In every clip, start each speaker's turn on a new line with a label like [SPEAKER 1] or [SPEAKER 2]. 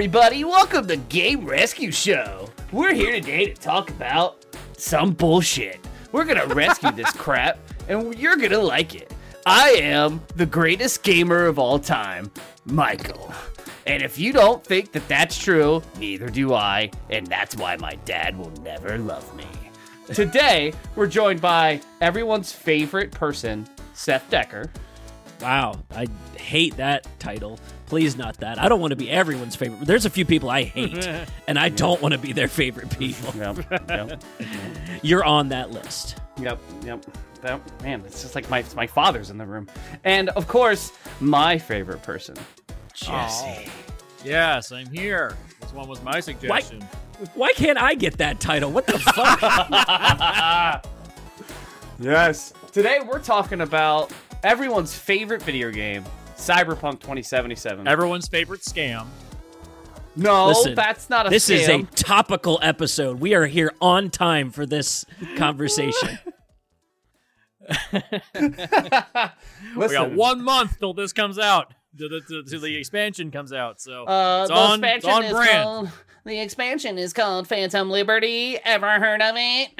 [SPEAKER 1] everybody. Welcome to Game Rescue Show. We're here today to talk about some bullshit. We're gonna rescue this crap, and you're gonna like it. I am the greatest gamer of all time, Michael. And if you don't think that that's true, neither do I, and that's why my dad will never love me. Today, we're joined by everyone's favorite person, Seth Decker.
[SPEAKER 2] Wow, I hate that title. Please, not that. I don't want to be everyone's favorite. There's a few people I hate, and I don't want to be their favorite people.
[SPEAKER 1] Yep, yep,
[SPEAKER 2] You're on that list.
[SPEAKER 1] yep, yep. That, man, it's just like my my father's in the room, and of course, my favorite person, Jesse. Oh.
[SPEAKER 3] Yes, I'm here. This one was my suggestion.
[SPEAKER 2] Why can't I get that title? What the fuck?
[SPEAKER 1] Yes. Today we're talking about everyone's favorite video game, Cyberpunk 2077.
[SPEAKER 3] Everyone's favorite scam.
[SPEAKER 1] no,
[SPEAKER 2] Listen,
[SPEAKER 1] that's not a
[SPEAKER 2] this is a topical episode. We are here on time for this conversation.
[SPEAKER 3] We got one month till this comes out. Till the, till- till the expansion comes out. So
[SPEAKER 1] Uh,
[SPEAKER 3] it's
[SPEAKER 1] the
[SPEAKER 3] on, it's
[SPEAKER 1] expansion
[SPEAKER 3] on
[SPEAKER 1] is
[SPEAKER 3] brand.
[SPEAKER 1] called the expansion is called Phantom Liberty. Ever heard of it?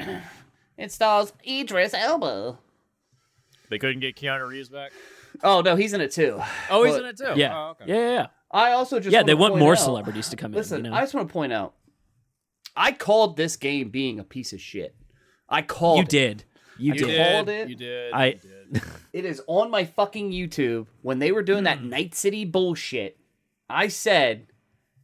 [SPEAKER 1] It stars Idris Elba.
[SPEAKER 3] They couldn't get Keanu Reeves back.
[SPEAKER 1] Oh no, he's in it too.
[SPEAKER 3] Oh, he's
[SPEAKER 1] But-
[SPEAKER 3] in it too.
[SPEAKER 2] Yeah.
[SPEAKER 3] Oh, okay.
[SPEAKER 2] yeah, yeah, yeah.
[SPEAKER 1] I also just
[SPEAKER 2] Yeah, they
[SPEAKER 1] wanna
[SPEAKER 2] want
[SPEAKER 1] point
[SPEAKER 2] more
[SPEAKER 1] out-
[SPEAKER 2] celebrities to come
[SPEAKER 1] Listen,
[SPEAKER 2] in. You know,
[SPEAKER 1] I just want to point out, I called this game being a piece of shit. I called.
[SPEAKER 2] you
[SPEAKER 1] it.
[SPEAKER 2] did. You,
[SPEAKER 1] I
[SPEAKER 3] You
[SPEAKER 2] did.
[SPEAKER 3] did.
[SPEAKER 1] called it.
[SPEAKER 3] You did.
[SPEAKER 2] I-
[SPEAKER 3] you did.
[SPEAKER 1] It is on my fucking YouTube when they were doing that hmm. Night City bullshit. I said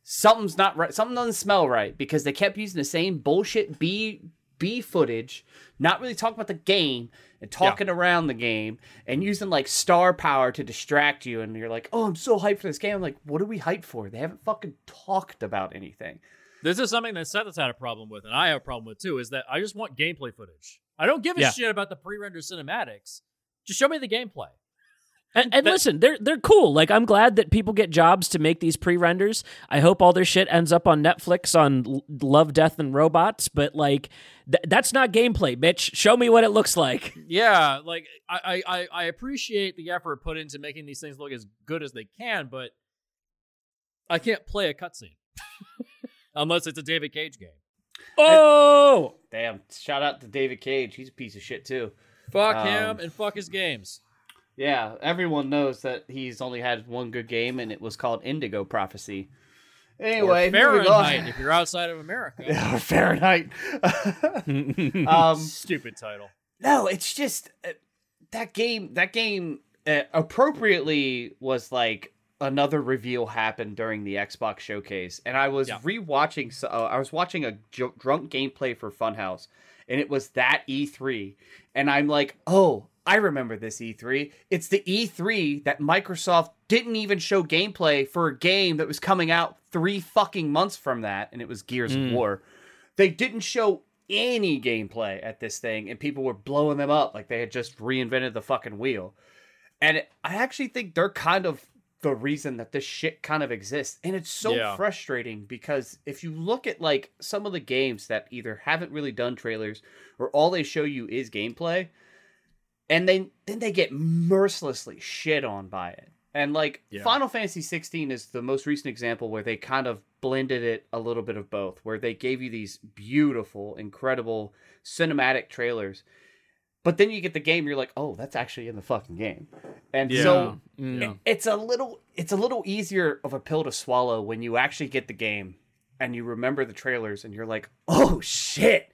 [SPEAKER 1] something's not right. Something doesn't smell right because they kept using the same bullshit B B footage, not really talking about the game and talking around the game and using like star power to distract you. And you're like, oh, I'm so hyped for this game. I'm like, what are we hyped for? They haven't fucking talked about anything.
[SPEAKER 3] This is something that Seth has had a problem with, and I have a problem with too. Is that I just want gameplay footage. I don't give a
[SPEAKER 2] Yeah.
[SPEAKER 3] shit about the pre-rendered cinematics. Just show me the gameplay.
[SPEAKER 2] And, and
[SPEAKER 3] That-
[SPEAKER 2] listen, they're they're cool. Like I'm glad that people get jobs to make these pre-renders. I hope all their shit ends up on Netflix on L- Love, Death, and Robots. But like, th- that's not gameplay, bitch. Show me what it looks like.
[SPEAKER 3] Yeah, like I, I, I- I appreciate the effort put into making these things look as good as they can, but I can't play a cutscene unless it's a David Cage game.
[SPEAKER 2] Oh,
[SPEAKER 1] Damn! Shout out to David Cage. He's a piece of shit too.
[SPEAKER 3] Fuck
[SPEAKER 1] Um,
[SPEAKER 3] him and fuck his games.
[SPEAKER 1] Yeah, everyone knows that he's only had one good game, and it was called Indigo Prophecy. Anyway,
[SPEAKER 3] or. Fahrenheit if you're outside of America.
[SPEAKER 1] Or Fahrenheit. um,
[SPEAKER 3] Stupid title.
[SPEAKER 1] no, it's just uh, that game. That game uh, appropriately was like another reveal happened during the Xbox showcase, and I was
[SPEAKER 3] Yeah.
[SPEAKER 1] rewatching. so- Uh, I was watching a j- drunk gameplay for Funhouse, and it was that E3, and I'm like, oh. I remember this E3. It's the E3 that Microsoft didn't even show gameplay for a game that was coming out three fucking months from that, and it was Gears of
[SPEAKER 2] Mm.
[SPEAKER 1] War. They didn't show any gameplay at this thing, and people were blowing them up like they had just reinvented the fucking wheel. And it, I actually think they're kind of the reason that this shit kind of exists. And it's so
[SPEAKER 3] Yeah.
[SPEAKER 1] frustrating because if you look at like some of the games that either haven't really done trailers or all they show you is gameplay, and then then they get mercilessly shit on by it. And like
[SPEAKER 3] Yeah.
[SPEAKER 1] Final Fantasy 16 is the most recent example where they kind of blended it a little bit of both, where they gave you these beautiful, incredible cinematic trailers. But then you get the game, you're like, oh, that's actually in the fucking game. And so
[SPEAKER 2] Yeah.
[SPEAKER 1] it- it's a little it's a little easier of a pill to swallow when you actually get the game and you remember the trailers and you're like, oh shit,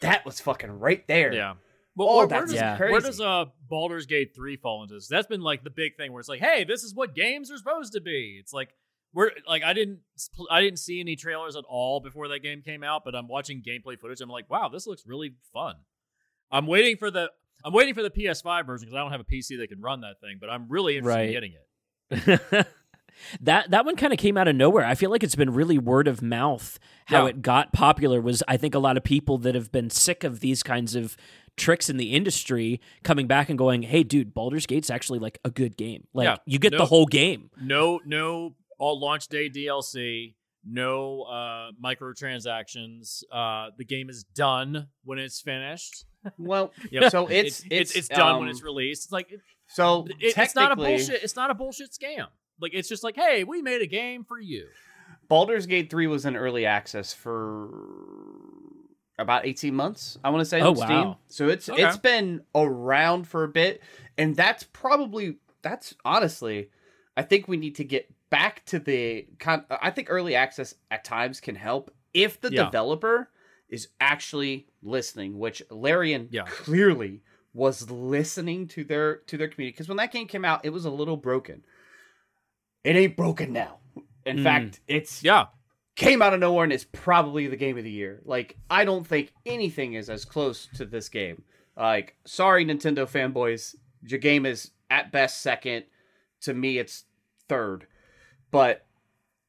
[SPEAKER 1] that was fucking right there.
[SPEAKER 3] Yeah. Well,
[SPEAKER 1] Oh,
[SPEAKER 3] where,
[SPEAKER 1] that's
[SPEAKER 3] where does,
[SPEAKER 2] Yeah.
[SPEAKER 3] where does uh Baldur's Gate 3 fall into this? That's been like the big thing where it's like, hey, this is what games are supposed to be. It's like we're like I didn't I didn't see any trailers at all before that game came out, but I'm watching gameplay footage. I'm like, wow, this looks really fun. I'm waiting for the I'm waiting for the PS5 version because I don't have a PC that can run that thing, but I'm really interested in getting it.
[SPEAKER 2] that that one kind of came out of nowhere. I feel like it's been really word of mouth how
[SPEAKER 3] Yeah.
[SPEAKER 2] it got popular was I think a lot of people that have been sick of these kinds of tricks in the industry coming back and going, "Hey dude, Baldur's Gate's actually like a good game. Like
[SPEAKER 3] Yeah.
[SPEAKER 2] you get
[SPEAKER 3] No-
[SPEAKER 2] the whole game."
[SPEAKER 3] No, no, all launch day DLC. No uh, microtransactions. Uh, the game is done when it's finished.
[SPEAKER 1] Well,
[SPEAKER 3] Yep.
[SPEAKER 1] so it's
[SPEAKER 3] it's,
[SPEAKER 1] it's,
[SPEAKER 3] done when
[SPEAKER 1] um,
[SPEAKER 3] it's released. It's like
[SPEAKER 1] So
[SPEAKER 3] it- it's not a bullshit. It's not a bullshit scam. Like it's just like, hey, we made a game for you.
[SPEAKER 1] Baldur's Gate 3 was in early access for about 18 months, I want to say
[SPEAKER 2] Oh,
[SPEAKER 1] on Steam.
[SPEAKER 2] wow.
[SPEAKER 1] So it's
[SPEAKER 3] Okay.
[SPEAKER 1] it's been around for a bit and that's probably that's honestly I think we need to get back to the con- I think early access at times can help if the
[SPEAKER 3] Yeah.
[SPEAKER 1] developer is actually listening, which Larian
[SPEAKER 3] Yeah.
[SPEAKER 1] clearly was listening to their to their community because when that game came out, it was a little broken. It ain't broken now. In
[SPEAKER 2] Mm.
[SPEAKER 1] fact, it's
[SPEAKER 3] Yeah.
[SPEAKER 1] Came out of nowhere and is probably the game of the year. Like I don't think anything is as close to this game. Like sorry Nintendo fanboys, your game is at best second. To me it's third. But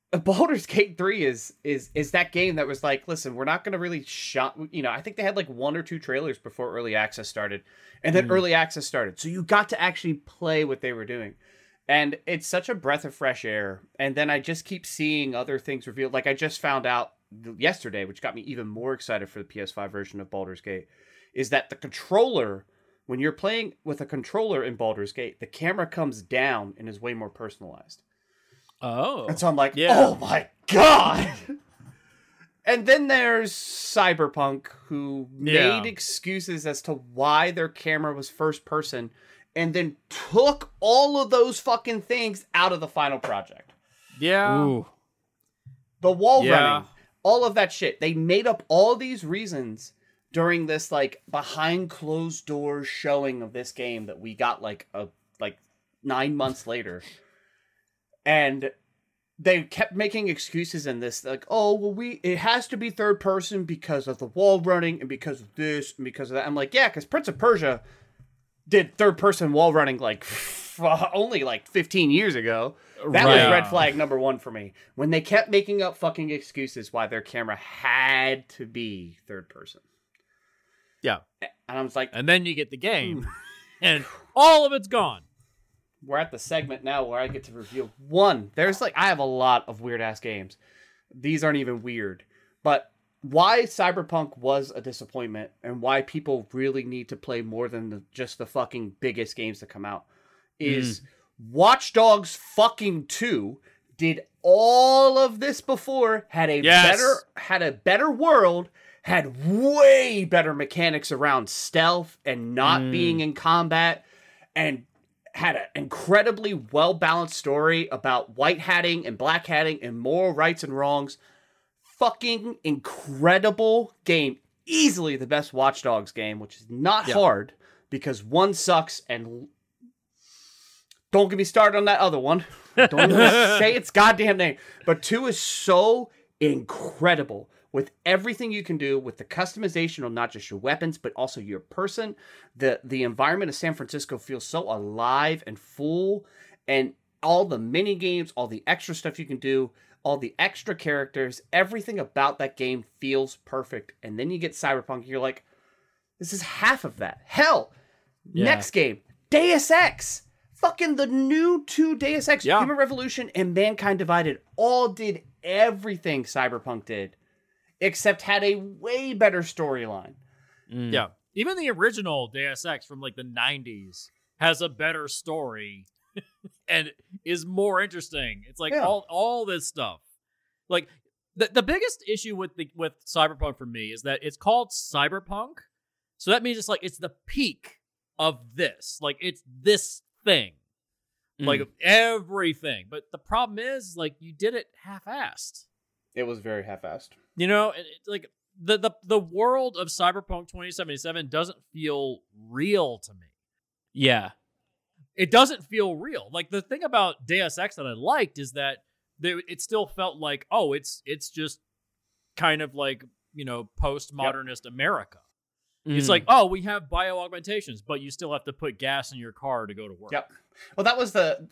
[SPEAKER 1] Baldur's Gate 3 is is is that game that was like, listen, we're not going to really shot, you know, I think they had like one or two trailers before early access started. And then
[SPEAKER 2] Mhm.
[SPEAKER 1] early access started. So you got to actually play what they were doing. And it's such a breath of fresh air. And then I just keep seeing other things revealed. Like I just found out yesterday, which got me even more excited for the PS5 version of Baldur's Gate, is that the controller, when you're playing with a controller in Baldur's Gate, the camera comes down and is way more personalized.
[SPEAKER 2] Oh.
[SPEAKER 1] And so I'm like,
[SPEAKER 3] Yeah.
[SPEAKER 1] oh my god. and then there's Cyberpunk, who
[SPEAKER 3] Yeah.
[SPEAKER 1] made excuses as to why their camera was first person, and then took all of those fucking things out of the final project.
[SPEAKER 3] Yeah.
[SPEAKER 2] Ooh.
[SPEAKER 1] The wall
[SPEAKER 3] Yeah.
[SPEAKER 1] running, all of that shit. They made up all these reasons during this like behind closed doors showing of this game that we got like a like nine months later. And they kept making excuses in this like oh well we it has to be third person because of the wall running and because of this and because of that i'm like yeah because prince of persia did third person wall running like only like 15 years ago that was red flag number one for me when they kept making up fucking excuses why their camera had to be third person
[SPEAKER 3] Yeah.
[SPEAKER 1] and i was like
[SPEAKER 3] And then you get the game, and all of it's gone.
[SPEAKER 1] we're at the segment now where I get to review one. There's like I have a lot of weird ass games. These aren't even weird, but why Cyberpunk was a disappointment and why people really need to play more than the, just the fucking biggest games that come out is Watch Dogs fucking 2 did all of this before, had a
[SPEAKER 3] Yes.
[SPEAKER 1] better had a better world, had way better mechanics around stealth and not
[SPEAKER 2] Mm.
[SPEAKER 1] being in combat and had an incredibly well balanced story about white hatting and black hatting and moral rights and wrongs. Fucking incredible game. Easily the best Watch Dogs game, which is not
[SPEAKER 3] Yeah.
[SPEAKER 1] hard because one sucks and don't get me started on that other one. Don't even say its goddamn name. But two is so incredible with everything you can do with the customization on not just your weapons but also your person. The the environment of San Francisco feels so alive and full and all the mini games, all the extra stuff you can do, all the extra characters, everything about that game feels perfect. And then you get Cyberpunk and you're like this is half of that. Hell,
[SPEAKER 2] Yeah.
[SPEAKER 1] next game, Deus Ex. Fucking the new two Deus Ex,
[SPEAKER 3] Yeah.
[SPEAKER 1] Human Revolution and Mankind Divided, all did everything Cyberpunk did, except had a way better storyline.
[SPEAKER 2] Mm.
[SPEAKER 3] Yeah. Even the original Deus Ex from like the 90s has a better story and is more interesting. It's like
[SPEAKER 1] Yeah.
[SPEAKER 3] all all this stuff. Like the the biggest issue with the with Cyberpunk for me is that it's called Cyberpunk. So that means it's like it's the peak of this. Like it's this thing.
[SPEAKER 2] Mm.
[SPEAKER 3] Like everything. But the problem is like you did it half-assed.
[SPEAKER 1] It was very half-assed.
[SPEAKER 3] You know, it, it- like the, the the world of Cyberpunk 2077 doesn't feel real to me.
[SPEAKER 2] yeah.
[SPEAKER 3] It doesn't feel real. Like the thing about Deus Ex that I liked is that there, it still felt like, oh, it's it's just kind of like you know postmodernist America. It's
[SPEAKER 2] Mm.
[SPEAKER 3] like, oh, we have bio augmentations, but you still have to put gas in your car to go to work.
[SPEAKER 1] Yep. Well, that was the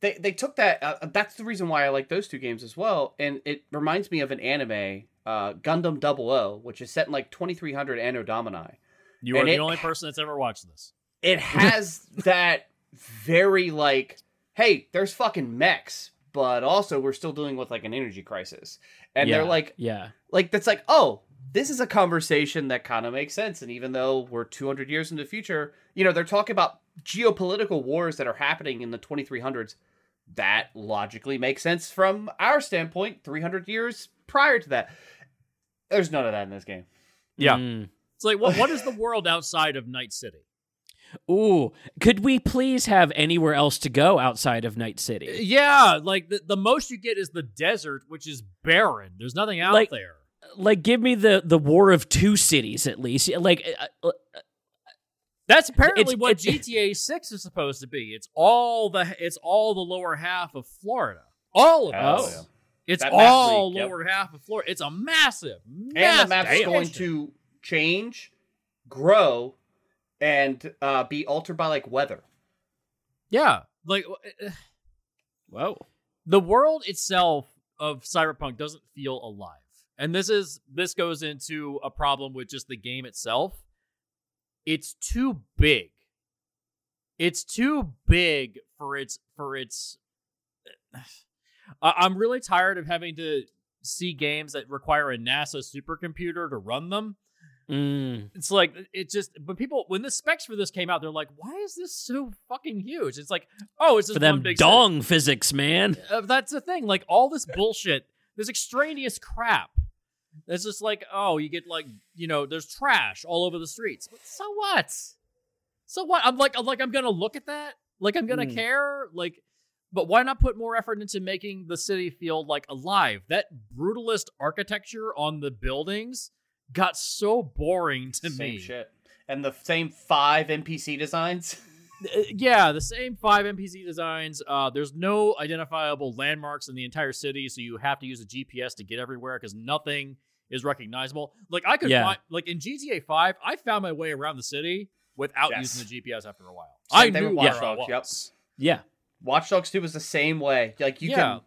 [SPEAKER 1] they they took that. Uh, that's the reason why I like those two games as well. And it reminds me of an anime, uh, Gundam Double O, which is set in like 2300 Anno Domini.
[SPEAKER 3] You are
[SPEAKER 1] And
[SPEAKER 3] the
[SPEAKER 1] it-
[SPEAKER 3] only person that's ever watched this.
[SPEAKER 1] It has that very like, hey, there's fucking mechs, but also we're still dealing with like an energy crisis, and
[SPEAKER 2] yeah.
[SPEAKER 1] they're like,
[SPEAKER 2] yeah.
[SPEAKER 1] like that's like oh this is a conversation that kind of makes sense and even though we're 200 years into the future you know they're talking about geopolitical wars that are happening in the 2300s that logically makes sense from our standpoint 300 years prior to that. There's none of that in this game.
[SPEAKER 3] Yeah.
[SPEAKER 2] Mm.
[SPEAKER 3] It's like what what is the world outside of Night City?
[SPEAKER 2] Ooh, could we please have anywhere else to go outside of Night City?
[SPEAKER 3] Yeah, like the, the most you get is the desert, which is barren. There's nothing out
[SPEAKER 2] Like-
[SPEAKER 3] there.
[SPEAKER 2] Like, give me the the War of Two Cities at least. Like, uh, uh,
[SPEAKER 3] That's apparently
[SPEAKER 2] It's-
[SPEAKER 3] what
[SPEAKER 2] it's-
[SPEAKER 3] GTA 6 is supposed to be. It's all the it's all the lower half of Florida. All of
[SPEAKER 1] Oh,
[SPEAKER 3] it.
[SPEAKER 1] yeah.
[SPEAKER 3] It's
[SPEAKER 1] That map
[SPEAKER 3] all
[SPEAKER 1] leak, yep.
[SPEAKER 3] lower half of Florida. It's a massive, massive And
[SPEAKER 1] the map's
[SPEAKER 3] expansion.
[SPEAKER 1] going to change, grow, and uh, be altered by like weather.
[SPEAKER 3] Yeah. Like uh,
[SPEAKER 2] whoa.
[SPEAKER 3] the world itself of cyberpunk doesn't feel alive and this is this goes into a problem with just the game itself it's too big it's too big for its for its I- i'm really tired of having to see games that require a nasa supercomputer to run them
[SPEAKER 2] Mm.
[SPEAKER 3] it's like it just when people when the specs for this came out they're like why is this so fucking huge it's like oh it's just
[SPEAKER 2] For them
[SPEAKER 3] one big city.
[SPEAKER 2] dong physics, man.
[SPEAKER 3] Uh, that's the thing. Like all this bullshit, this extraneous crap. It's just like, oh, you get like, you know, there's trash all over the streets. But so what? So what? I'm like, I'm like, I'm gonna look at that. Like, I'm gonna
[SPEAKER 2] Mm.
[SPEAKER 3] care. Like, but why not put more effort into making the city feel like alive? That brutalist architecture on the buildings got so boring to
[SPEAKER 1] Same
[SPEAKER 3] me.
[SPEAKER 1] shit. And the same five NPC designs.
[SPEAKER 3] Uh, yeah, the same five NPC designs. Uh, there's no identifiable landmarks in the entire city, so you have to use a GPS to get everywhere because nothing is recognizable. Like I could
[SPEAKER 2] Yeah.
[SPEAKER 3] find, like in GTA Five, I found my way around the city without
[SPEAKER 1] Yes.
[SPEAKER 3] using the GPS after a while.
[SPEAKER 1] Same
[SPEAKER 3] I
[SPEAKER 1] thing
[SPEAKER 3] knew
[SPEAKER 1] with
[SPEAKER 3] where
[SPEAKER 1] Watch
[SPEAKER 3] I
[SPEAKER 1] Dogs, yep.
[SPEAKER 3] was.
[SPEAKER 2] Yeah.
[SPEAKER 1] Watch Dogs 2 was the same way. Like you
[SPEAKER 3] Yeah.
[SPEAKER 1] can.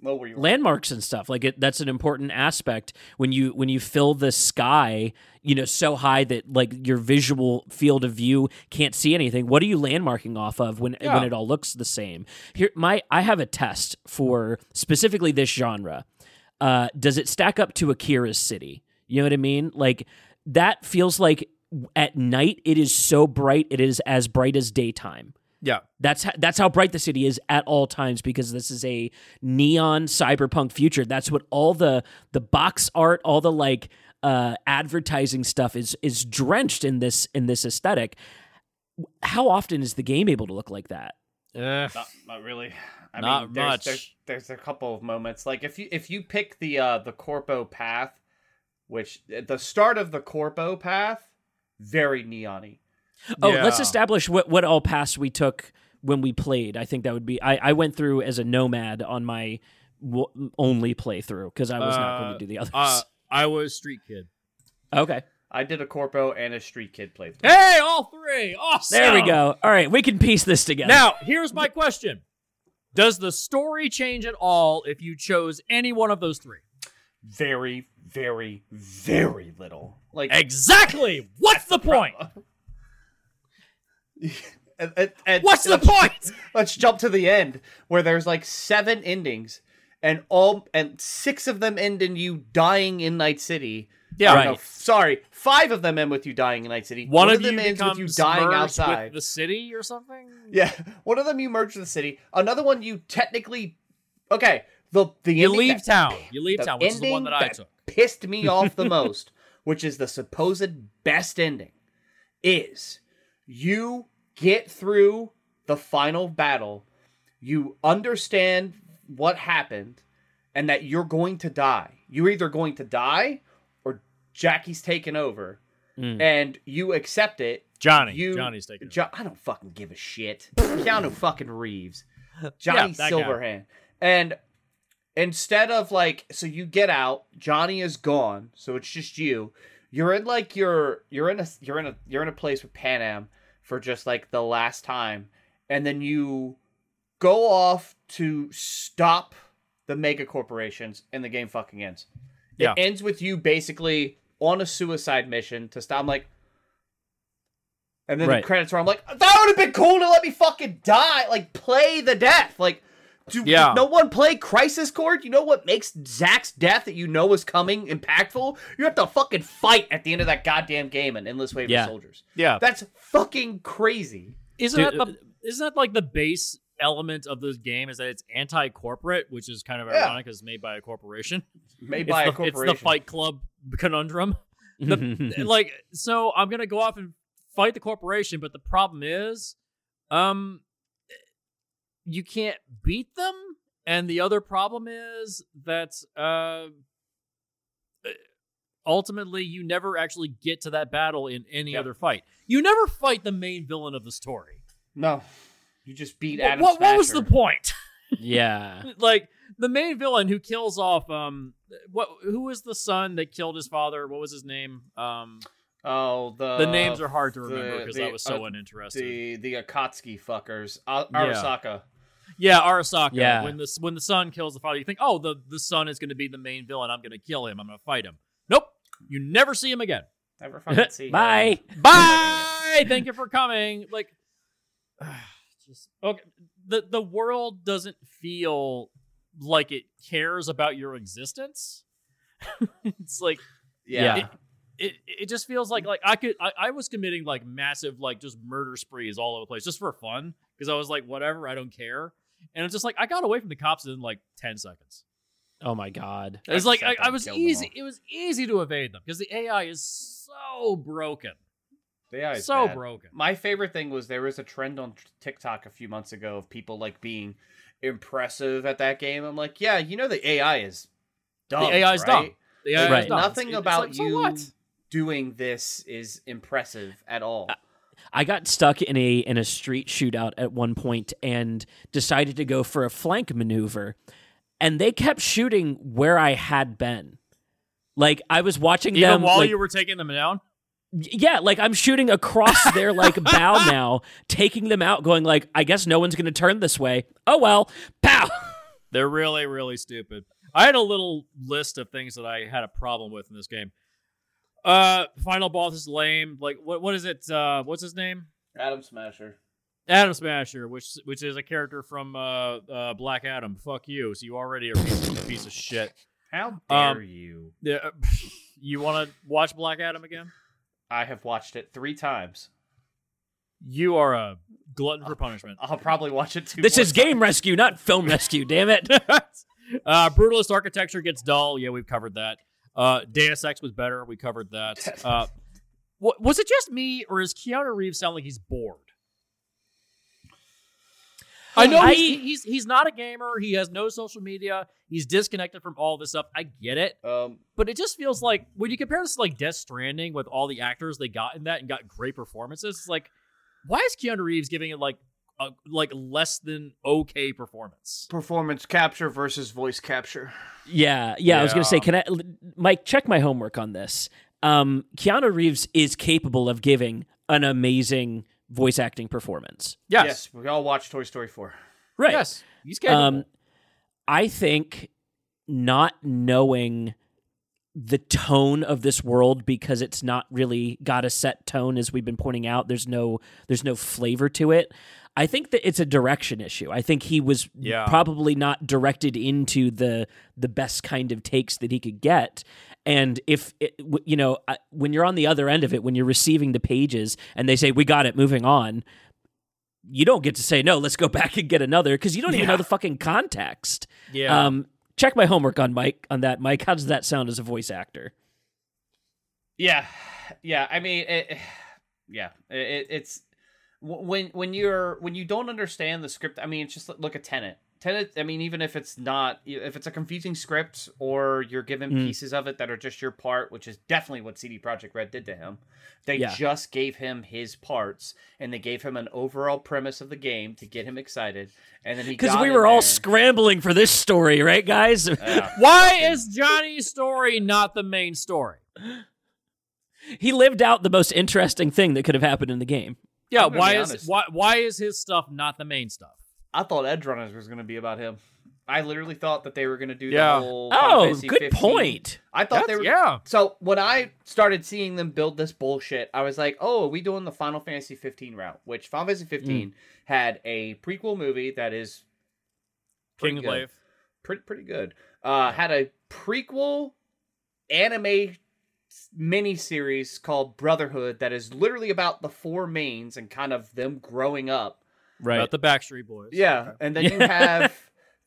[SPEAKER 1] You?
[SPEAKER 2] landmarks and stuff like it that's an important aspect when you when you fill the sky you know so high that like your visual field of view can't see anything. What are you landmarking off of when
[SPEAKER 3] Yeah.
[SPEAKER 2] when it all looks the same? Here my i have a test for specifically this genre. Uh does it stack up to akira's city? You know what i mean? Like that feels like at night it is so bright it is as bright as daytime
[SPEAKER 3] Yeah,
[SPEAKER 2] that's how, that's how bright the city is at all times because this is a neon cyberpunk future. That's what all the the box art, all the like uh, advertising stuff is is drenched in this in this aesthetic. How often is the game able to look like that?
[SPEAKER 3] Eh,
[SPEAKER 1] Not, not really. I
[SPEAKER 3] Not
[SPEAKER 1] mean, there's,
[SPEAKER 3] much.
[SPEAKER 1] There's, there's a couple of moments. Like if you if you pick the uh the Corpo path, which at the start of the Corpo path, very neony.
[SPEAKER 2] Oh, let's establish what what all paths we took when we played. I think that would be. I I went through as a nomad on my w- only playthrough because I was not going
[SPEAKER 3] Uh,
[SPEAKER 2] to do the others.
[SPEAKER 3] uh, I was street kid.
[SPEAKER 2] okay,
[SPEAKER 1] I did a Corpo and a Street Kid playthrough.
[SPEAKER 3] Hey, all three. Awesome.
[SPEAKER 2] there we go. All right, we can piece this together.
[SPEAKER 3] Now, here's my question: Does the story change at all if you chose any one of those three?
[SPEAKER 1] Very, very, very little. Like
[SPEAKER 3] Exactly. What's the point? What's the point?
[SPEAKER 1] Let's jump to the end where there's like seven endings, and all and six of them end in you dying in Night City.
[SPEAKER 3] Yeah,
[SPEAKER 2] right.
[SPEAKER 1] no, sorry, five of them end with you dying in Night City.
[SPEAKER 3] One, of you
[SPEAKER 1] them ends with you dying outside.
[SPEAKER 3] the city or something.
[SPEAKER 1] Yeah, one of them you merge with the city. Another one you technically, okay. The the
[SPEAKER 3] You leave
[SPEAKER 1] that-
[SPEAKER 3] town. You leave town, which is the one that
[SPEAKER 1] ending
[SPEAKER 3] I took.
[SPEAKER 1] pissed me off the most, which is the supposed best ending, is you get through the final battle, you understand what happened, and that you're going to die. You're either going to die or Jackie's taken over,
[SPEAKER 2] Mm.
[SPEAKER 1] and you accept it.
[SPEAKER 3] Johnny.
[SPEAKER 1] You,
[SPEAKER 3] Johnny's taking. it.
[SPEAKER 1] Jo- I don't fucking give a shit. Keanu fucking Reeves. Johnny
[SPEAKER 3] guy.
[SPEAKER 1] Silverhand. And instead of like so you get out, Johnny is gone, so it's just you. You're in like your you're in a you're in a you're in a place with Panam for just like the last time, and then you go off to stop the mega corporations and the game fucking ends.
[SPEAKER 3] Yeah.
[SPEAKER 1] It ends with you basically on a suicide mission to stop I'm like and then
[SPEAKER 2] Right.
[SPEAKER 1] the credits are I'm like, that would have been cool to let me fucking die. Like play the death. Like do
[SPEAKER 3] Yeah.
[SPEAKER 1] no one play Crisis Core? You know what makes Zack's death that you know is coming impactful? You have to fucking fight at the end of that goddamn game in Endless Wave
[SPEAKER 2] Yeah.
[SPEAKER 1] of Soldiers.
[SPEAKER 3] Yeah.
[SPEAKER 1] That's fucking crazy.
[SPEAKER 3] Isn't
[SPEAKER 2] Dude,
[SPEAKER 3] that the? Isn't that like the base element of this game is that it's anti-corporate, which is kind of
[SPEAKER 1] Yeah.
[SPEAKER 3] ironic because it's made by a corporation.
[SPEAKER 1] Made
[SPEAKER 3] It's
[SPEAKER 1] by
[SPEAKER 3] the,
[SPEAKER 1] a corporation.
[SPEAKER 3] It's the Fight Club conundrum. The- like, so I'm gonna go off and fight the corporation, but the problem is, um, you can't beat them, and the other problem is that uh, ultimately you never actually get to that battle in any
[SPEAKER 1] Yep.
[SPEAKER 3] other fight. You never fight the main villain of the story.
[SPEAKER 1] no, you just beat Adam.
[SPEAKER 3] what, what was the point?
[SPEAKER 2] yeah.
[SPEAKER 3] like the main villain who kills off um what who was the son that killed his father? What was his name? Um
[SPEAKER 1] Oh, the
[SPEAKER 3] the names are hard to remember because
[SPEAKER 1] the,
[SPEAKER 3] I was so
[SPEAKER 1] uh,
[SPEAKER 3] uninterested.
[SPEAKER 1] the the Akatsuki fuckers. Arasaka.
[SPEAKER 3] yeah, Arasaka.
[SPEAKER 2] Yeah.
[SPEAKER 3] When the when the son kills the father, you think, oh, the the son is going to be the main villain. I'm going to kill him. I'm going to fight him. Nope. You never see him again.
[SPEAKER 1] Never fucking see. him.
[SPEAKER 2] Bye.
[SPEAKER 3] Bye. Thank you for coming. Like, just okay. The the world doesn't feel like it cares about your existence. it's like
[SPEAKER 1] Yeah.
[SPEAKER 2] Yeah.
[SPEAKER 3] it it just feels like like I could I, I was committing like massive like just murder sprees all over the place just for fun because I was like whatever I don't care and it's just like I got away from the cops in like ten seconds.
[SPEAKER 2] Oh my god.
[SPEAKER 3] It's
[SPEAKER 1] I
[SPEAKER 3] like I, I was easy. It was easy to evade them because the AI is so broken,
[SPEAKER 1] Yeah, it's
[SPEAKER 3] so
[SPEAKER 1] bad.
[SPEAKER 3] broken.
[SPEAKER 1] My favorite thing was there was a trend on TikTok a few months ago of people like being impressive at that game. I'm like, yeah, you know the AI is dumb.
[SPEAKER 3] The AI is
[SPEAKER 1] right?
[SPEAKER 3] dumb. The AI is dumb.
[SPEAKER 1] Nothing
[SPEAKER 3] It's- it's
[SPEAKER 1] about
[SPEAKER 3] like, so
[SPEAKER 1] you
[SPEAKER 3] what?
[SPEAKER 1] doing this is impressive at all.
[SPEAKER 2] I got stuck in a in a street shootout at one point and decided to go for a flank maneuver and they kept shooting where I had been. Like I was watching
[SPEAKER 3] Even
[SPEAKER 2] them
[SPEAKER 3] while
[SPEAKER 2] like,
[SPEAKER 3] you were taking them down.
[SPEAKER 2] yeah, like I'm shooting across their like bow now, taking them out going like I guess no one's going to turn this way. Oh well. Pow.
[SPEAKER 3] They're really, really stupid. I had a little list of things that I had a problem with in this game. Uh, final boss is lame. Like, what? What is it? Uh, what's his name?
[SPEAKER 1] Adam Smasher.
[SPEAKER 3] Adam Smasher, which which is a character from uh, uh Black Adam. Fuck you. So you already are a piece, a piece of shit.
[SPEAKER 1] How dare
[SPEAKER 3] Um,
[SPEAKER 1] you?
[SPEAKER 3] Yeah, you want to watch Black Adam again?
[SPEAKER 1] I have watched it three times.
[SPEAKER 3] You are a glutton for punishment.
[SPEAKER 1] I'll probably watch it too.
[SPEAKER 2] This
[SPEAKER 1] more
[SPEAKER 2] is game rescue, not film rescue, damn it.
[SPEAKER 3] uh, brutalist architecture gets dull. Yeah, we've covered that. Uh, Deus Ex was better. We covered that. Uh, wa- was it just me, or is Keanu Reeves sound like he's bored? I know
[SPEAKER 2] I-
[SPEAKER 3] he's, he's he's not a gamer. He has no social media. He's disconnected from all this stuff. I get it,
[SPEAKER 1] Um,
[SPEAKER 3] but it just feels like when you compare this to like Death Stranding with all the actors they got in that and got great performances, it's like, why is Keanu Reeves giving it like a like less than okay performance?
[SPEAKER 1] performance capture versus voice capture.
[SPEAKER 2] Yeah, yeah. I was gonna say, can I, Mike, check my homework on this. Um, Keanu Reeves is capable of giving an amazing voice acting performance.
[SPEAKER 3] Yes,
[SPEAKER 1] we all watched Toy Story 4.
[SPEAKER 2] Right.
[SPEAKER 3] yes, he's capable.
[SPEAKER 2] Um, I think not knowing the tone of this world because it's not really got a set tone as we've been pointing out. There's no there's no flavor to it. I think that it's a direction issue. I think he was
[SPEAKER 3] Yeah.
[SPEAKER 2] probably not directed into the the best kind of takes that he could get. And if it, you know when you're on the other end of it when you're receiving the pages and they say we got it moving on you don't get to say no let's go back and get another because you don't even know the fucking context.
[SPEAKER 3] Yeah.
[SPEAKER 2] um check my homework on mike on that mike how does that sound as a voice actor
[SPEAKER 1] Yeah, yeah. I mean, it, yeah. It, it's when when you're when you don't understand the script. I mean, it's just look at Tenet. Tenet. I mean, even if it's not, if it's a confusing script or you're given
[SPEAKER 2] Mm.
[SPEAKER 1] pieces of it that are just your part, which is definitely what CD Projekt Red did to him. They
[SPEAKER 2] Yeah.
[SPEAKER 1] just gave him his parts and they gave him an overall premise of the game to get him excited, and then he
[SPEAKER 2] because we were all
[SPEAKER 1] there-
[SPEAKER 2] scrambling for this story right guys
[SPEAKER 1] Yeah.
[SPEAKER 3] Why is Johnny's story not the main story?
[SPEAKER 2] he lived out the most interesting thing that could have happened in the game
[SPEAKER 3] Yeah, why is why why is his stuff not the main stuff?
[SPEAKER 1] I thought Edgerunners was going to be about him. I literally thought that they were going to do
[SPEAKER 3] Yeah.
[SPEAKER 1] the whole.
[SPEAKER 2] Oh good
[SPEAKER 1] 15.
[SPEAKER 2] point
[SPEAKER 1] I thought they were.
[SPEAKER 3] yeah.
[SPEAKER 1] So when I started seeing them build this bullshit, I was like, "Oh, are we doing the Final Fantasy 15 route?" Which Final Fantasy 15 had a prequel movie that is pretty
[SPEAKER 3] King
[SPEAKER 1] good.
[SPEAKER 3] Glaive.
[SPEAKER 1] pretty pretty good. Uh, had a prequel anime mini series called Brotherhood that is literally about the four mains and kind of them growing up.
[SPEAKER 2] Right.
[SPEAKER 3] About the Backstreet Boys.
[SPEAKER 1] Yeah,
[SPEAKER 3] Okay.
[SPEAKER 1] and then you have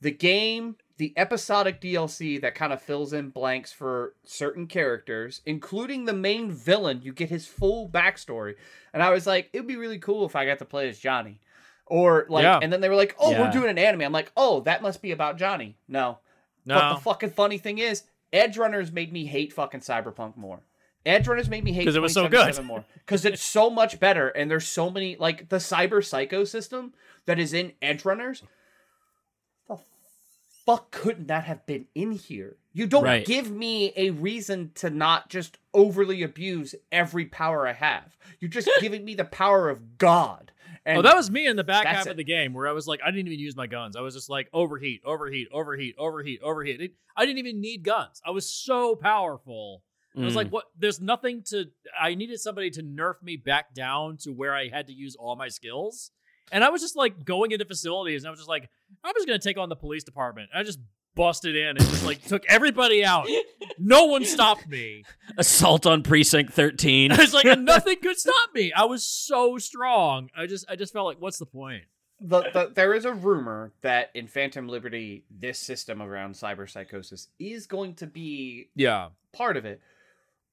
[SPEAKER 1] the game, the episodic DLC that kind of fills in blanks for certain characters, including the main villain. You get his full backstory, and I was like, it'd be really cool if I got to play as Johnny, or like,
[SPEAKER 3] Yeah.
[SPEAKER 1] and then they were like, oh,
[SPEAKER 2] Yeah.
[SPEAKER 1] we're doing an anime. I'm like, oh, that must be about Johnny. No,
[SPEAKER 3] No.
[SPEAKER 1] but the fucking funny thing is, Edgerunners made me hate fucking Cyberpunk more. Edgerunners made me hate
[SPEAKER 3] 'Cause it was so
[SPEAKER 1] 2077
[SPEAKER 3] good.
[SPEAKER 1] more because it's so much better, and there's so many like the Cyber Psycho system that is in Edgerunners. The fuck couldn't that have been in here? You don't
[SPEAKER 2] Right.
[SPEAKER 1] give me a reason to not just overly abuse every power I have. You're just giving me the power of God. And
[SPEAKER 3] oh, that was me in the back half
[SPEAKER 1] it.
[SPEAKER 3] of the game where I was like, I didn't even use my guns. I was just like, overheat, overheat, overheat, overheat, overheat. I didn't even need guns. I was so powerful. I was
[SPEAKER 2] Mm.
[SPEAKER 3] like, what? There's nothing to. I needed somebody to nerf me back down to where I had to use all my skills. And I was just like going into facilities and I was just like, I'm just going to take on the police department. I just busted in and just like took everybody out. No one stopped me.
[SPEAKER 2] assault on precinct 13.
[SPEAKER 3] I was like, and nothing could stop me. I was so strong. I just, I just felt like, what's the point?
[SPEAKER 1] the, the there is a rumor that in Phantom Liberty, this system around cyber psychosis is going to be
[SPEAKER 3] Yeah.
[SPEAKER 1] part of it.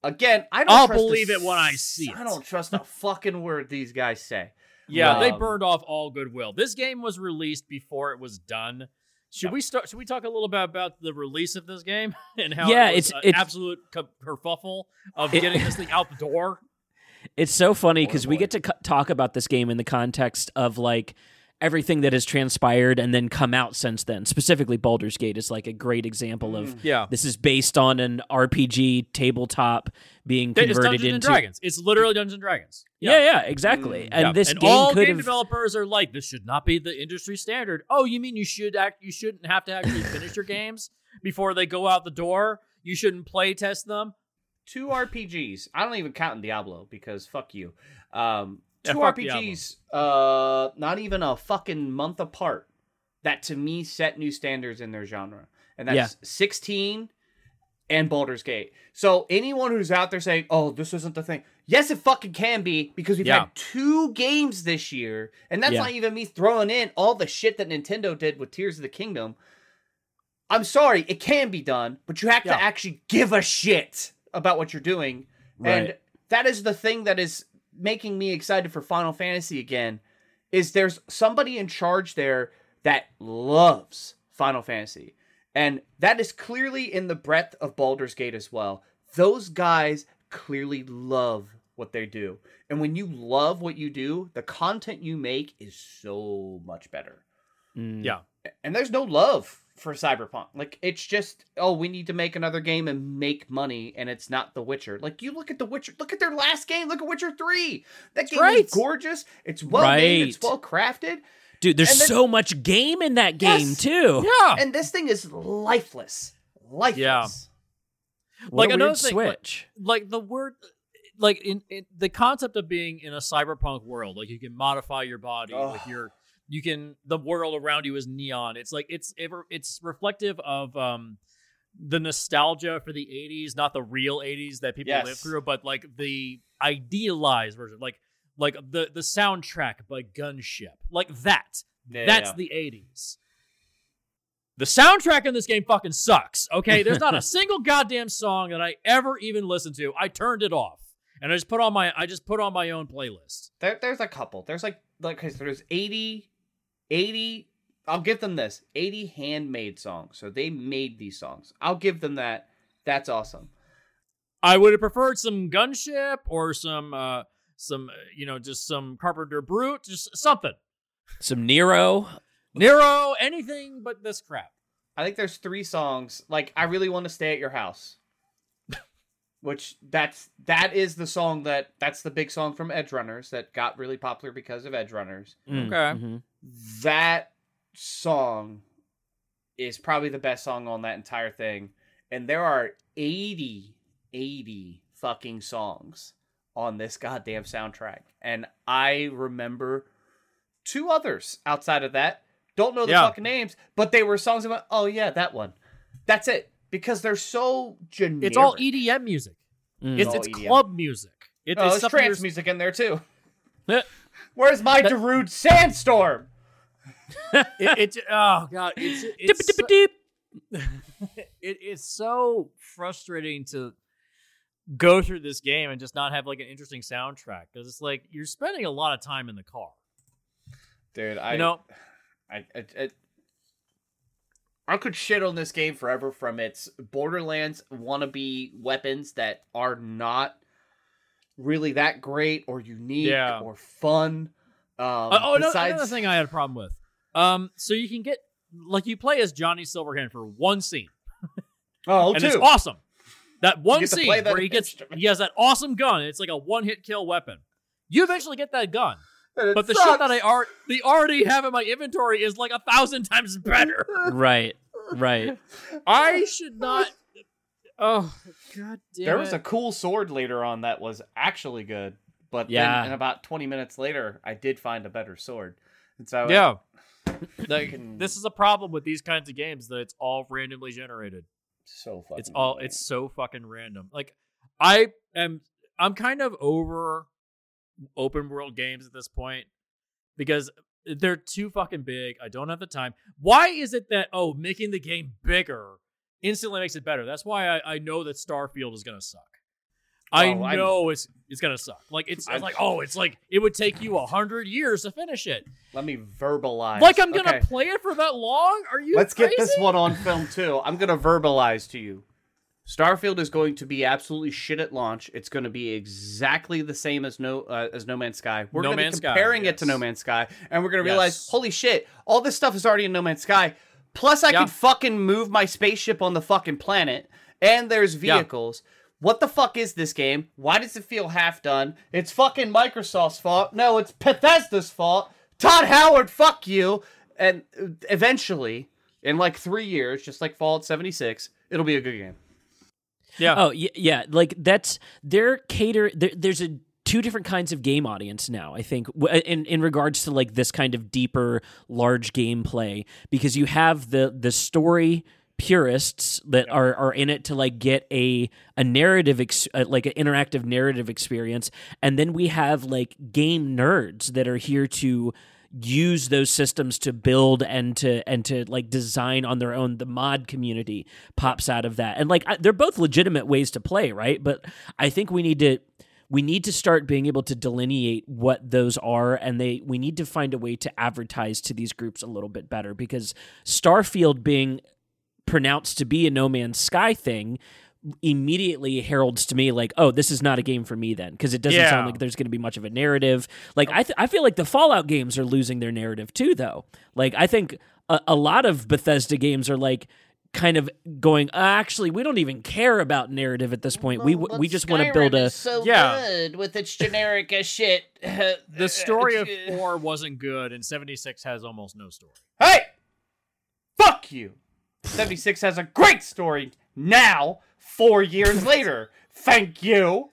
[SPEAKER 1] Again, I don't.
[SPEAKER 3] I'll
[SPEAKER 1] trust a
[SPEAKER 3] believe it when I
[SPEAKER 1] s-
[SPEAKER 3] see it.
[SPEAKER 1] I don't trust a fucking word these guys say.
[SPEAKER 3] Yeah, they
[SPEAKER 1] Um,
[SPEAKER 3] burned off all goodwill. This game was released before it was done. Should
[SPEAKER 1] Yep.
[SPEAKER 3] we start? Should we talk a little bit about the release of this game and how?
[SPEAKER 2] Yeah,
[SPEAKER 3] it was
[SPEAKER 2] it's-
[SPEAKER 3] an
[SPEAKER 2] it's-
[SPEAKER 3] absolute ker- kerfuffle of
[SPEAKER 2] It-
[SPEAKER 3] getting this thing out the door.
[SPEAKER 2] It's so funny because we get to co- talk about this game in the context of like everything that has transpired and then come out since then. Specifically, Baldur's Gate is like a great example of
[SPEAKER 1] Mm.
[SPEAKER 3] Yeah,
[SPEAKER 2] this is based on an RPG tabletop being
[SPEAKER 3] it's
[SPEAKER 2] converted
[SPEAKER 3] Dungeons and
[SPEAKER 2] into.
[SPEAKER 3] Dragons. It's literally Dungeons and Dragons.
[SPEAKER 2] Yeah, yeah, exactly.
[SPEAKER 1] Mm,
[SPEAKER 2] and
[SPEAKER 3] Yeah.
[SPEAKER 2] this
[SPEAKER 3] and
[SPEAKER 2] game
[SPEAKER 3] all game
[SPEAKER 2] have.
[SPEAKER 3] developers are like, this should not be the industry standard. Oh, you mean you should act? You shouldn't have to actually finish your games before they go out the door. You shouldn't play test them.
[SPEAKER 1] Two RPGs. I don't even count in Diablo because fuck you. Um,
[SPEAKER 3] Yeah,
[SPEAKER 1] two
[SPEAKER 3] fuck
[SPEAKER 1] RPGs. Uh, not even a fucking month apart. That to me set new standards in their genre, and that's
[SPEAKER 2] Yeah.
[SPEAKER 1] sixteen and Baldur's Gate. So anyone who's out there saying, "Oh, this isn't the thing," yes, it fucking can be because we've
[SPEAKER 3] Yeah.
[SPEAKER 1] had two games this year, and that's
[SPEAKER 2] Yeah.
[SPEAKER 1] not even me throwing in all the shit that Nintendo did with Tears of the Kingdom. I'm sorry, it can be done, but you have
[SPEAKER 3] Yeah.
[SPEAKER 1] to actually give a shit about what you're doing. And that is the thing that is making me excited for Final Fantasy again is there's somebody in charge there that loves Final Fantasy. And that is clearly in the breadth of Baldur's Gate as well. Those guys clearly love what they do. And when you love what you do, the content you make is so much better.
[SPEAKER 2] Mm.
[SPEAKER 3] Yeah.
[SPEAKER 1] And there's no love for Cyberpunk. Like it's just, oh, we need to make another game and make money, and it's not The Witcher. Like you look at The Witcher, look at their last game, look at Witcher Three. That game
[SPEAKER 3] right.
[SPEAKER 1] is gorgeous. It's well made. It's well crafted.
[SPEAKER 2] Dude, there's
[SPEAKER 1] then-
[SPEAKER 2] so much game in that game
[SPEAKER 1] Yes.
[SPEAKER 2] too.
[SPEAKER 3] Yeah.
[SPEAKER 1] And this thing is lifeless. Lifeless.
[SPEAKER 3] Yeah.
[SPEAKER 2] What
[SPEAKER 3] Like,
[SPEAKER 2] a
[SPEAKER 3] another
[SPEAKER 2] weird
[SPEAKER 3] thing,
[SPEAKER 2] switch.
[SPEAKER 3] like the word like in, in the concept of being in a cyberpunk world like you can modify your body with
[SPEAKER 1] Ugh.
[SPEAKER 3] your you can the world around you is neon it's like it's ever it's reflective of um the nostalgia for the 80s not the real 80s that people live through but like the idealized version like like the the soundtrack by gunship like that
[SPEAKER 1] Yeah,
[SPEAKER 3] that's
[SPEAKER 1] yeah.
[SPEAKER 3] the 80s the soundtrack in this game fucking sucks. Okay, there's not a single goddamn song that I ever even listened to. I turned it off and I just put on my I just put on my own playlist.
[SPEAKER 1] There, there's a couple. There's like like 'cause there's 80, 80. I'll give them this 80 handmade songs. So they made these songs. I'll give them that. That's awesome.
[SPEAKER 3] I would have preferred some gunship or some uh some uh, you know just some Carpenter Brut, just something.
[SPEAKER 2] Some Nero.
[SPEAKER 3] Nero, anything but this crap.
[SPEAKER 1] I think there's three songs. Like I really want to stay at your house. Which that's that is the song that that's the big song from Edgerunners that got really popular because of Edgerunners.
[SPEAKER 2] Mm,
[SPEAKER 3] Okay.
[SPEAKER 2] mhm.
[SPEAKER 1] That song is probably the best song on that entire thing. And there are 80 80 fucking songs on this goddamn soundtrack. And I remember two others outside of that. Don't know the
[SPEAKER 3] Yeah.
[SPEAKER 1] fucking names, but they were songs about, oh yeah, that one. That's it. Because they're so generic.
[SPEAKER 3] It's all EDM music.
[SPEAKER 2] Mm.
[SPEAKER 3] It's
[SPEAKER 1] all
[SPEAKER 3] it's
[SPEAKER 1] EDM.
[SPEAKER 3] club music. It,
[SPEAKER 1] Oh,
[SPEAKER 3] it's
[SPEAKER 1] there's trance music in there too. Where's my Darude sandstorm?
[SPEAKER 3] it, it oh god, it's
[SPEAKER 2] Dip,
[SPEAKER 3] it's so- it, it's so frustrating to go through this game and just not have like an interesting soundtrack because it's like you're spending a lot of time in the car.
[SPEAKER 1] Dude, I
[SPEAKER 3] You know,
[SPEAKER 1] I, I, I, I could shit on this game forever from its Borderlands wannabe weapons that are not really that great or unique
[SPEAKER 3] Yeah.
[SPEAKER 1] or fun. Um,
[SPEAKER 3] Uh, oh, no,
[SPEAKER 1] besides,
[SPEAKER 3] another thing I had a problem with. Um, so you can get like you play as Johnny Silverhand for one scene,
[SPEAKER 1] oh,
[SPEAKER 3] and
[SPEAKER 1] two.
[SPEAKER 3] it's awesome. That one scene
[SPEAKER 1] that
[SPEAKER 3] where he gets
[SPEAKER 1] instrument.
[SPEAKER 3] he has that awesome gun. It's like a one hit kill weapon. You eventually get that gun, but the shit that I already the already have in my inventory is like a thousand times better.
[SPEAKER 2] Right. Right.
[SPEAKER 3] I should not. Oh god damn
[SPEAKER 1] there was a cool sword later on that was actually good, but
[SPEAKER 2] Yeah.
[SPEAKER 1] then and about twenty minutes later, I did find a better sword. And so
[SPEAKER 3] yeah. Like,
[SPEAKER 1] Fucking-
[SPEAKER 3] this is a problem with these kinds of games that it's all randomly generated.
[SPEAKER 1] so fucking.
[SPEAKER 3] It's all
[SPEAKER 1] annoying.
[SPEAKER 3] it's so fucking random. Like I am I'm kind of over open world games at this point because they're too fucking big. I don't have the time. Why is it that oh making the game bigger instantly makes it better? That's why I, I know that Starfield is gonna suck. I
[SPEAKER 1] Oh, I'm-
[SPEAKER 3] know it's it's gonna suck. Like it's, it's like oh it's like it would take you a hundred years to finish it.
[SPEAKER 1] Let me verbalize.
[SPEAKER 3] Like I'm gonna
[SPEAKER 1] Okay.
[SPEAKER 3] play it for that long? Are you?
[SPEAKER 1] Let's get this one on film too. I'm gonna verbalize to you. Starfield is going to be absolutely shit at launch. It's going to be exactly the same as no uh, as No Man's Sky. We're
[SPEAKER 3] No
[SPEAKER 1] going to be
[SPEAKER 3] Man's Sky,
[SPEAKER 1] comparing it to. No Man's Sky, and we're going to realize,
[SPEAKER 3] Yes.
[SPEAKER 1] holy shit, all this stuff is already in No Man's Sky. Plus, I
[SPEAKER 3] Yeah.
[SPEAKER 1] can fucking move my spaceship on the fucking planet, and there's
[SPEAKER 3] Yeah.
[SPEAKER 1] vehicles. What the fuck is this game? Why does it feel half done? It's fucking Microsoft's fault. No, it's Bethesda's fault. Todd Howard, fuck you. And eventually, in like three years, just like Fallout 76, it'll be a good game.
[SPEAKER 3] Yeah.
[SPEAKER 2] Oh yeah, yeah. Like that's they're cater. There, there's a two different kinds of game audience now. I think in in regards to like this kind of deeper, large gameplay because you have the the story purists that are are in it to like get a a narrative ex- uh, like an interactive narrative experience. And then we have like game nerds that are here to use those systems to build and to and to like design on their own. The mod community pops out of that. And like I, they're both legitimate ways to play right? But i think we need to we need to start being able to delineate what those are and they we need to find a way to advertise to these groups a little bit better because starfield being pronounced to be a no man's sky thing immediately heralds to me like oh this is not a game for me then because it doesn't
[SPEAKER 3] Yeah.
[SPEAKER 2] sound like there's going to be much of a narrative like I, th- I feel like the fallout games are losing their narrative too though like i think a, a lot of bethesda games are like kind of going "Uh, actually we don't even care about narrative at this point we
[SPEAKER 1] Well,
[SPEAKER 2] we
[SPEAKER 1] but
[SPEAKER 2] just want to build a
[SPEAKER 1] so
[SPEAKER 3] Yeah.
[SPEAKER 1] good with its generic as shit.
[SPEAKER 3] The story of
[SPEAKER 1] Uh,
[SPEAKER 3] four wasn't good, and seventy six has almost no story.
[SPEAKER 1] Hey! Fuck you! 76 has a great story now, four years later. Thank you.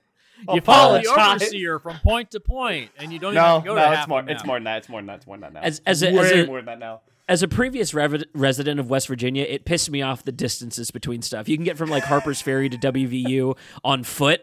[SPEAKER 3] You follow the
[SPEAKER 1] Apologize.
[SPEAKER 3] overseer from point to point, and you don't
[SPEAKER 1] No,
[SPEAKER 3] even go
[SPEAKER 1] no,
[SPEAKER 3] to
[SPEAKER 1] it's
[SPEAKER 3] half
[SPEAKER 1] more.
[SPEAKER 3] of
[SPEAKER 1] It's more than that. It's more than that. It's more than that. It's more than that.
[SPEAKER 2] As- as a-
[SPEAKER 1] Way
[SPEAKER 2] as a-
[SPEAKER 1] more than that now.
[SPEAKER 2] As a previous rev- resident of West Virginia, it pissed me off the distances between stuff. You can get from like Harper's Ferry to WVU on foot.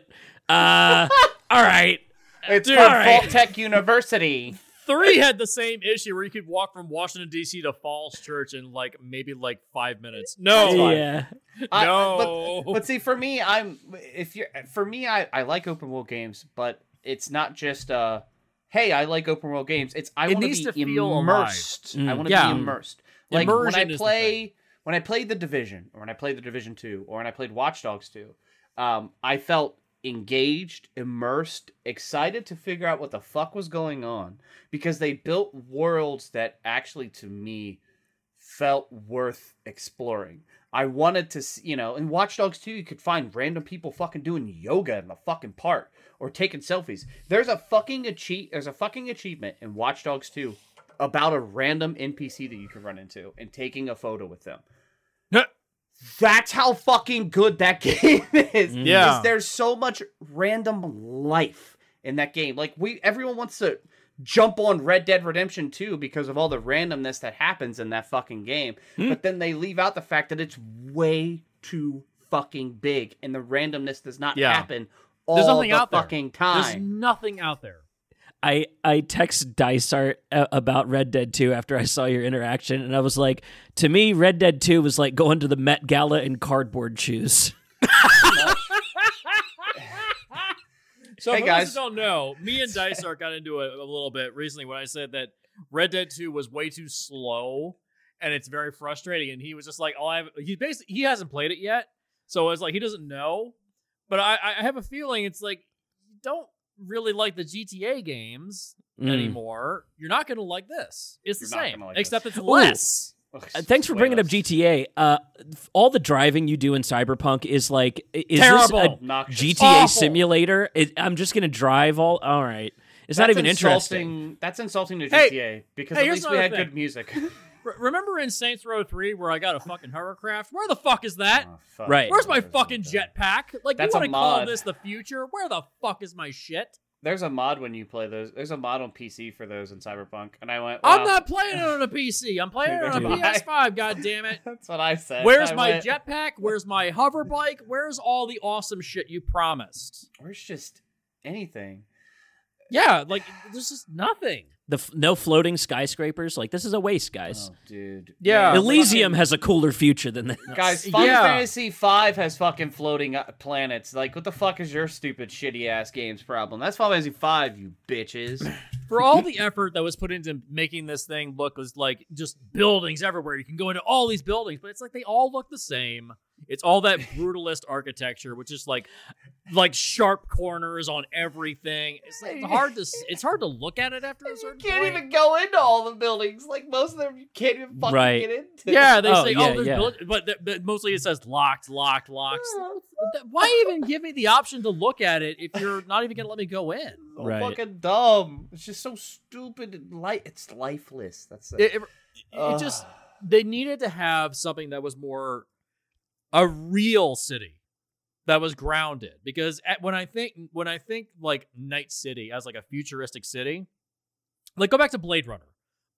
[SPEAKER 2] Uh, all right.
[SPEAKER 1] It's
[SPEAKER 3] Dude,
[SPEAKER 1] called
[SPEAKER 2] alright.
[SPEAKER 1] Fault Tech University.
[SPEAKER 3] Three had the same issue where you could walk from Washington D.C. to Falls Church in like maybe like five minutes. No,
[SPEAKER 2] yeah.
[SPEAKER 1] I-
[SPEAKER 3] no.
[SPEAKER 1] But, but see, for me, I'm if you're for me, I, I like open world games, but it's not just uh, hey, I like open world games. It's I
[SPEAKER 3] It
[SPEAKER 1] want
[SPEAKER 3] needs
[SPEAKER 1] be
[SPEAKER 3] to feel
[SPEAKER 1] immersed. I
[SPEAKER 2] Mm.
[SPEAKER 1] want to
[SPEAKER 3] Yeah.
[SPEAKER 1] be immersed. Like when I play when I played the Division, or when I played the Division Two, or when I played Watch Dogs Two, um, I felt engaged, immersed, excited to figure out what the fuck was going on because they built worlds that actually, to me, felt worth exploring. I wanted to, you know, in Watch Dogs 2, you could find random people fucking doing yoga in the fucking park or taking selfies. There's a fucking achieve, there's a fucking achievement in Watch Dogs 2 about a random NPC that you can run into and taking a photo with them. That's how fucking good that game is. Mm-hmm.
[SPEAKER 3] Yeah.
[SPEAKER 1] Is there's so much random life in that game. Like we everyone wants to jump on Red Dead Redemption 2 because of all the randomness that happens in that fucking game. But then they leave out the fact that it's way too fucking big and the randomness does not
[SPEAKER 3] Yeah.
[SPEAKER 1] happen all
[SPEAKER 3] There's nothing
[SPEAKER 1] the
[SPEAKER 3] out there.
[SPEAKER 1] fucking time.
[SPEAKER 3] There's nothing out there.
[SPEAKER 2] I I text Dysart uh, about Red Dead 2 after I saw your interaction, and I was like, to me, Red Dead 2 was like going to the Met Gala in cardboard shoes.
[SPEAKER 3] So
[SPEAKER 1] Hey,
[SPEAKER 3] for
[SPEAKER 1] guys.
[SPEAKER 3] don't know, me and Dysart got into it a little bit recently when I said that Red Dead 2 was way too slow and it's very frustrating. And he was just like, "Oh, I have." He basically he hasn't played it yet, so it's like he doesn't know. But I I have a feeling it's like you don't really like the GTA games
[SPEAKER 2] Mm.
[SPEAKER 3] anymore. You're not going to like this. It's the
[SPEAKER 1] You're not
[SPEAKER 3] same,
[SPEAKER 1] like
[SPEAKER 3] except
[SPEAKER 1] this.
[SPEAKER 3] it's less.
[SPEAKER 1] Ugh,
[SPEAKER 2] Uh, thanks for bringing up. GTA. Uh, all the driving you do in Cyberpunk is like, is
[SPEAKER 3] Terrible.
[SPEAKER 2] this a
[SPEAKER 1] Obnoxious.
[SPEAKER 2] GTA
[SPEAKER 3] Awful.
[SPEAKER 2] simulator? It, I'm just gonna drive all. All right, it's not
[SPEAKER 1] That's
[SPEAKER 2] even interesting.
[SPEAKER 1] That's insulting to
[SPEAKER 3] Hey,
[SPEAKER 1] GTA because
[SPEAKER 3] hey,
[SPEAKER 1] at least we had
[SPEAKER 3] thing.
[SPEAKER 1] good music.
[SPEAKER 3] Remember in Saints Row 3 where I got a fucking hovercraft? Where the fuck is that?
[SPEAKER 1] Oh, fuck.
[SPEAKER 2] Right.
[SPEAKER 3] Where's my fucking jetpack? Like,
[SPEAKER 1] That's
[SPEAKER 3] you want to call this the future? Where the fuck is my shit?
[SPEAKER 1] There's a mod when you play those. There's a mod on PC for those in Cyberpunk, and I went.
[SPEAKER 3] I'm not playing it on a PC. I'm playing it on a PS5. God damn it!
[SPEAKER 1] That's what I said.
[SPEAKER 3] Where's
[SPEAKER 1] I
[SPEAKER 3] my
[SPEAKER 1] went,
[SPEAKER 3] jetpack? Where's my hover bike? Where's all the awesome shit you promised?
[SPEAKER 1] Where's just anything?
[SPEAKER 3] Yeah, like there's just nothing.
[SPEAKER 2] The f- no floating skyscrapers. Like this is a waste, guys.
[SPEAKER 1] Oh, dude.
[SPEAKER 3] Yeah.
[SPEAKER 1] Man,
[SPEAKER 2] Elysium
[SPEAKER 1] fucking-
[SPEAKER 2] has a cooler future than this.
[SPEAKER 1] Guys, Final
[SPEAKER 3] Yeah.
[SPEAKER 1] Fantasy V has fucking floating uh, planets. Like, what the fuck is your stupid, shitty ass game's problem? That's Final Fantasy V, you bitches.
[SPEAKER 3] For all the effort that was put into making this thing look was like just buildings everywhere, you can go into all these buildings, but it's like they all look the same. It's all that brutalist architecture, which is like like sharp corners on everything. It's like hard to it's hard to look at it after a certain.
[SPEAKER 1] you
[SPEAKER 3] certain
[SPEAKER 1] can't
[SPEAKER 3] point.
[SPEAKER 1] even go into all the buildings. Like, most of them you can't even fucking
[SPEAKER 2] Right.
[SPEAKER 1] get into.
[SPEAKER 3] Yeah, they
[SPEAKER 2] Oh,
[SPEAKER 3] say,
[SPEAKER 2] yeah,
[SPEAKER 3] "Oh, there's
[SPEAKER 2] yeah.
[SPEAKER 3] build-" but, th- but mostly it says locked, locked, locked. Oh, Th- Why even give me the option to look at it if you're not even gonna let me go in?
[SPEAKER 1] So
[SPEAKER 2] Right.
[SPEAKER 1] fucking dumb. It's just so stupid and light. It's lifeless. That's it.
[SPEAKER 3] It, it, it just they needed to have something that was more a real city that was grounded because at, when I think when I think like Night City as like a futuristic city, like go back to Blade Runner.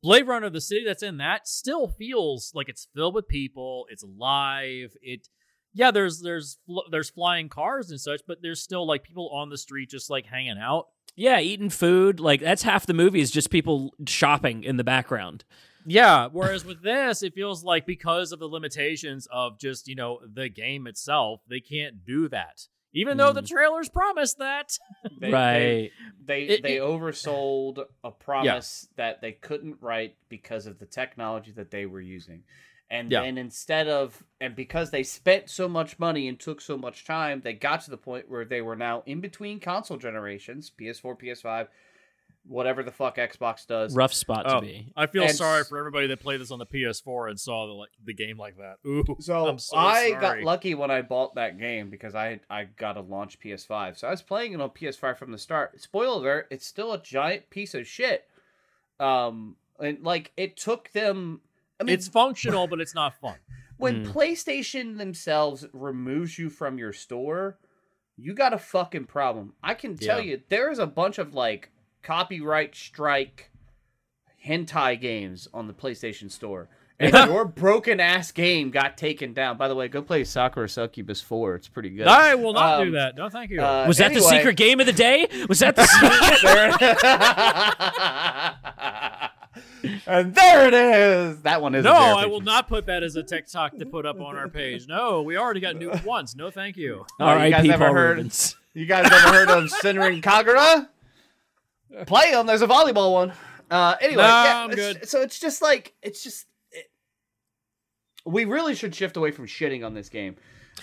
[SPEAKER 3] Blade Runner, the city that's in that, still feels like it's filled with people. It's alive. It, yeah, there's there's there's flying cars and such, but there's still like people on the street just like hanging out.
[SPEAKER 2] Yeah, eating food. Like that's half the movie is just people shopping in the background.
[SPEAKER 3] Yeah. Whereas with this, it feels like because of the limitations of just, you know, the game itself, they can't do that. Even though the mm. trailers promised that.
[SPEAKER 1] They-
[SPEAKER 2] right.
[SPEAKER 1] They
[SPEAKER 3] It-
[SPEAKER 1] they
[SPEAKER 3] it-
[SPEAKER 1] oversold a promise that they couldn't write because of the technology that they were using. And
[SPEAKER 3] Yeah.
[SPEAKER 1] then instead of and because they spent so much money and took so much time, they got to the point where they were now in between console generations, PS4, PS5, whatever the fuck Xbox does.
[SPEAKER 2] Rough spot to
[SPEAKER 3] Oh,
[SPEAKER 2] be.
[SPEAKER 3] I feel
[SPEAKER 1] And
[SPEAKER 3] sorry for everybody that played this on the PS4 and saw the like the game like that. Ooh.
[SPEAKER 1] So,
[SPEAKER 3] I'm so
[SPEAKER 1] I
[SPEAKER 3] sorry.
[SPEAKER 1] got lucky when I bought that game because I I got a launch PS5. So I was playing it on PS5 from the start. Spoiler alert, it's still a giant piece of shit. Um and like it took them I mean
[SPEAKER 3] it's functional, but it's not fun.
[SPEAKER 1] when
[SPEAKER 2] Mm.
[SPEAKER 1] PlayStation themselves removes you from your store, you got a fucking problem. I can tell
[SPEAKER 3] Yeah.
[SPEAKER 1] you there is a bunch of like copyright strike hentai games on the PlayStation Store. And your broken ass game got taken down. By the way, go play Sakura Succubus 4. It's pretty good.
[SPEAKER 3] I will not
[SPEAKER 1] Um,
[SPEAKER 3] do that. No, thank you.
[SPEAKER 1] Uh,
[SPEAKER 2] Was that the secret game of the day? Was that the secret?
[SPEAKER 1] There- and there it is. That one is
[SPEAKER 3] no, I will not put that as a TikTok to put up on our page. No, we already got nuked once. No, thank you.
[SPEAKER 1] Oh, you guys ever heard-
[SPEAKER 2] Rubens.
[SPEAKER 1] You guys ever heard of Senran Kagura? Play them. There's a volleyball one. Uh, anyway,
[SPEAKER 3] No,
[SPEAKER 1] yeah,
[SPEAKER 3] I'm
[SPEAKER 1] it's-
[SPEAKER 3] good.
[SPEAKER 1] So it's just like it's just. It, we really should shift away from shitting on this game.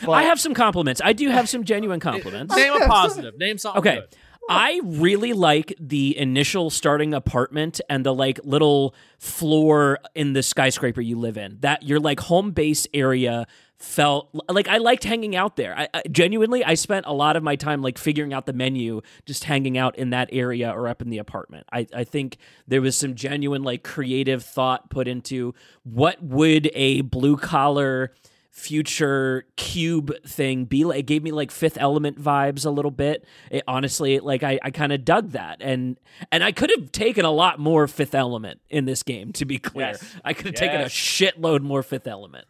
[SPEAKER 1] But
[SPEAKER 2] I have some compliments. I do have some genuine compliments.
[SPEAKER 3] Name a positive. Name something.
[SPEAKER 2] Okay.
[SPEAKER 3] good.
[SPEAKER 2] I really like the initial starting apartment and the like little floor in the skyscraper you live in. That your like home base area felt like I liked hanging out there. I, I genuinely I spent a lot of my time like figuring out the menu, just hanging out in that area or up in the apartment. I, I think there was some genuine like creative thought put into what would a blue collar future cube thing be like it gave me like fifth element vibes a little bit it, honestly like i, I kind of dug that and and i could have taken a lot more fifth element in this game to be clear
[SPEAKER 1] Yes.
[SPEAKER 2] i could have taken a shitload more fifth element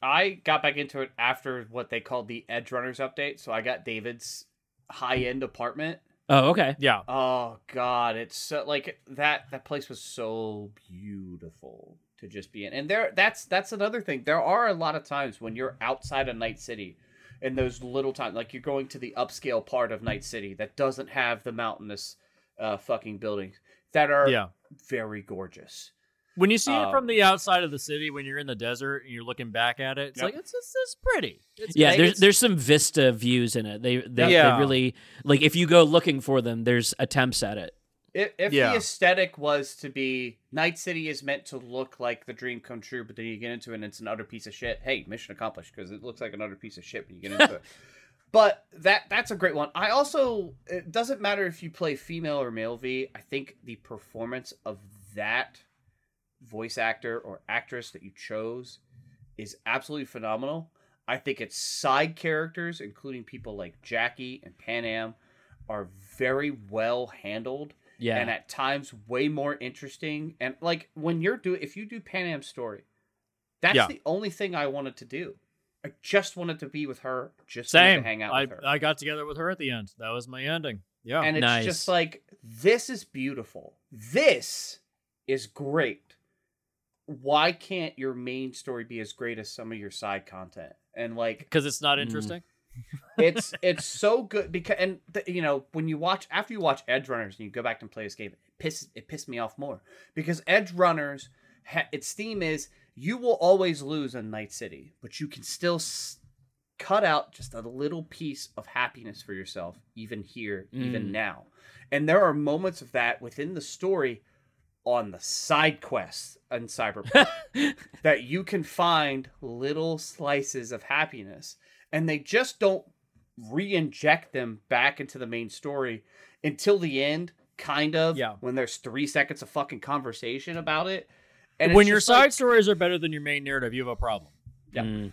[SPEAKER 1] I got back into it after what they called the Edgerunners update. So I got David's high end apartment
[SPEAKER 2] Oh, okay.
[SPEAKER 3] Yeah.
[SPEAKER 1] Oh god, it's so like that that place was so beautiful to just be in. And there that's that's another thing. There are a lot of times when you're outside of Night City in those little times like you're going to the upscale part of Night City that doesn't have the mountainous uh fucking buildings that are
[SPEAKER 3] Yeah.
[SPEAKER 1] very gorgeous.
[SPEAKER 3] When you see it
[SPEAKER 1] Um,
[SPEAKER 3] from the outside of the city, when you're in the desert and you're looking back at it, it's
[SPEAKER 1] Yep.
[SPEAKER 3] like it's, it's it's pretty. It's
[SPEAKER 2] Yeah,
[SPEAKER 1] Like,
[SPEAKER 2] there's
[SPEAKER 1] it's-
[SPEAKER 2] there's some vista views in it. They they,
[SPEAKER 3] Yeah.
[SPEAKER 2] they really like if you go looking for them, there's attempts at it.
[SPEAKER 1] If, if
[SPEAKER 3] Yeah.
[SPEAKER 1] the aesthetic was to be Night City is meant to look like the dream come true, but then you get into it and it's an utter piece of shit. Hey, mission accomplished because it looks like an utter piece of shit when you get into it. But that that's a great one. I also it doesn't matter if you play female or male V. I think the performance of that voice actor or actress that you chose is absolutely phenomenal. I think its side characters, including people like Jackie and Panam, are very well handled
[SPEAKER 2] Yeah.
[SPEAKER 1] and at times way more interesting. And like when you're doing, if you do Panam story, that's
[SPEAKER 3] Yeah.
[SPEAKER 1] the only thing I wanted to do. I just wanted to be with her, just
[SPEAKER 3] Same.
[SPEAKER 1] to hang out
[SPEAKER 3] I
[SPEAKER 1] with her.
[SPEAKER 3] I got together with her at the end. That was my ending. Yeah.
[SPEAKER 1] and it's
[SPEAKER 2] Nice.
[SPEAKER 1] just like this is beautiful. This is great. Why can't your main story be as great as some of your side content? And like
[SPEAKER 3] because it's not
[SPEAKER 2] Mm.
[SPEAKER 1] It's it's so good because and th- you know when you watch after you watch Edgerunners and you go back and play this game, it pisses it pissed me off more because Edgerunners, ha- its theme is you will always lose in Night City, but you can still s- cut out just a little piece of happiness for yourself, even here, even
[SPEAKER 2] Mm.
[SPEAKER 1] now. And there are moments of that within the story on the side quests in Cyberpunk that you can find little slices of happiness and they just don't re-inject them back into the main story until the end kind of
[SPEAKER 3] Yeah.
[SPEAKER 1] when there's three seconds of fucking conversation about it and
[SPEAKER 3] when your side
[SPEAKER 1] like,
[SPEAKER 3] stories are better than your main narrative, you have a problem.
[SPEAKER 1] Yeah.
[SPEAKER 2] Mm.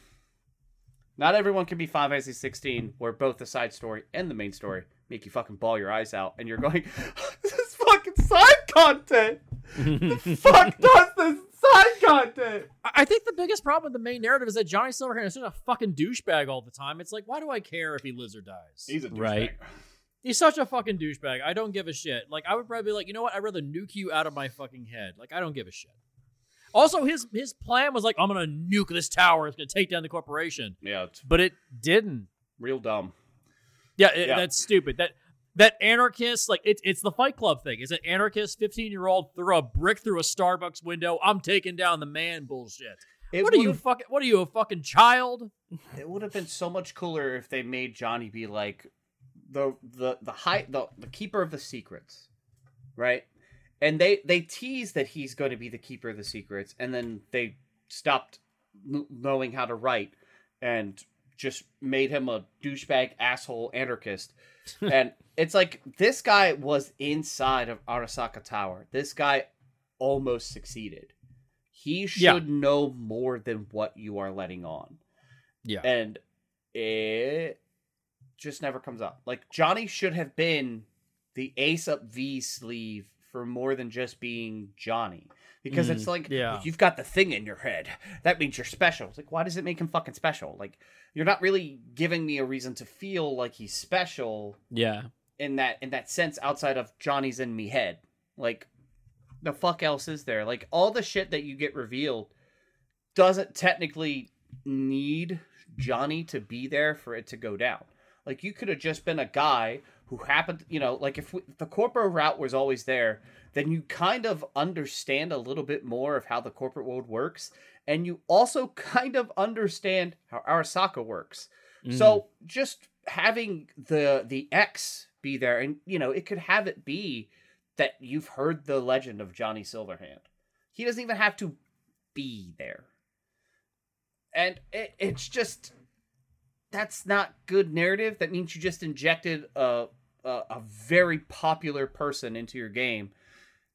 [SPEAKER 1] not everyone can be Final Fantasy 16 where both the side story and the main story make you fucking ball your eyes out and you're going this is fucking side content the fuck does this side content
[SPEAKER 3] I I think the biggest problem with the main narrative is that Johnny Silverhand is such a fucking douchebag all the time. It's like, why do I care if he lives or dies?
[SPEAKER 1] he's a douchebag.
[SPEAKER 2] Right.
[SPEAKER 1] douchebag.
[SPEAKER 3] He's such a fucking douchebag. I don't give a shit. Like, I would probably be like, you know what? I'd rather nuke you out of my fucking head. Like, I don't give a shit. Also, his his plan was like, I'm gonna nuke this tower. It's gonna take down the corporation,
[SPEAKER 1] yeah it's
[SPEAKER 3] but it didn't.
[SPEAKER 1] real dumb
[SPEAKER 3] Yeah, it,
[SPEAKER 1] Yeah.
[SPEAKER 3] that's stupid. That that anarchist, like it's it's the Fight Club thing. It's an anarchist, fifteen year old threw a brick through a Starbucks window. I'm taking down the man bullshit.
[SPEAKER 1] It
[SPEAKER 3] what are you fucking? What are you a fucking child?
[SPEAKER 1] It would have been so much cooler if they made Johnny be like the the the high the, the keeper of the secrets, right? And they they tease that he's going to be the keeper of the secrets, and then they stopped knowing how to write and just made him a douchebag asshole anarchist. and it's like this guy was inside of Arasaka Tower. This guy almost succeeded. He should
[SPEAKER 3] Yeah.
[SPEAKER 1] know more than what you are letting on
[SPEAKER 3] Yeah,
[SPEAKER 1] and it just never comes up. Like Johnny should have been the ace up V sleeve for more than just being Johnny. Because it's mm, like
[SPEAKER 3] yeah.
[SPEAKER 1] you've got the thing in your head. That means you're special. It's like why does it make him fucking special? Like you're not really giving me a reason to feel like he's special
[SPEAKER 2] Yeah.
[SPEAKER 1] in that in that sense outside of Johnny's in me head. Like the fuck else is there? Like all the shit that you get revealed doesn't technically need Johnny to be there for it to go down. Like you could have just been a guy who happened, you know, like if, we, if the corporate route was always there, then you kind of understand a little bit more of how the corporate world works, and you also kind of understand how Arasaka works. So mm-hmm. just having the the X be there, and you know, it could have it be that you've heard the legend of Johnny Silverhand. He doesn't even have to be there, and it, it's just that's not good narrative. That means you just injected a a, a very popular person into your game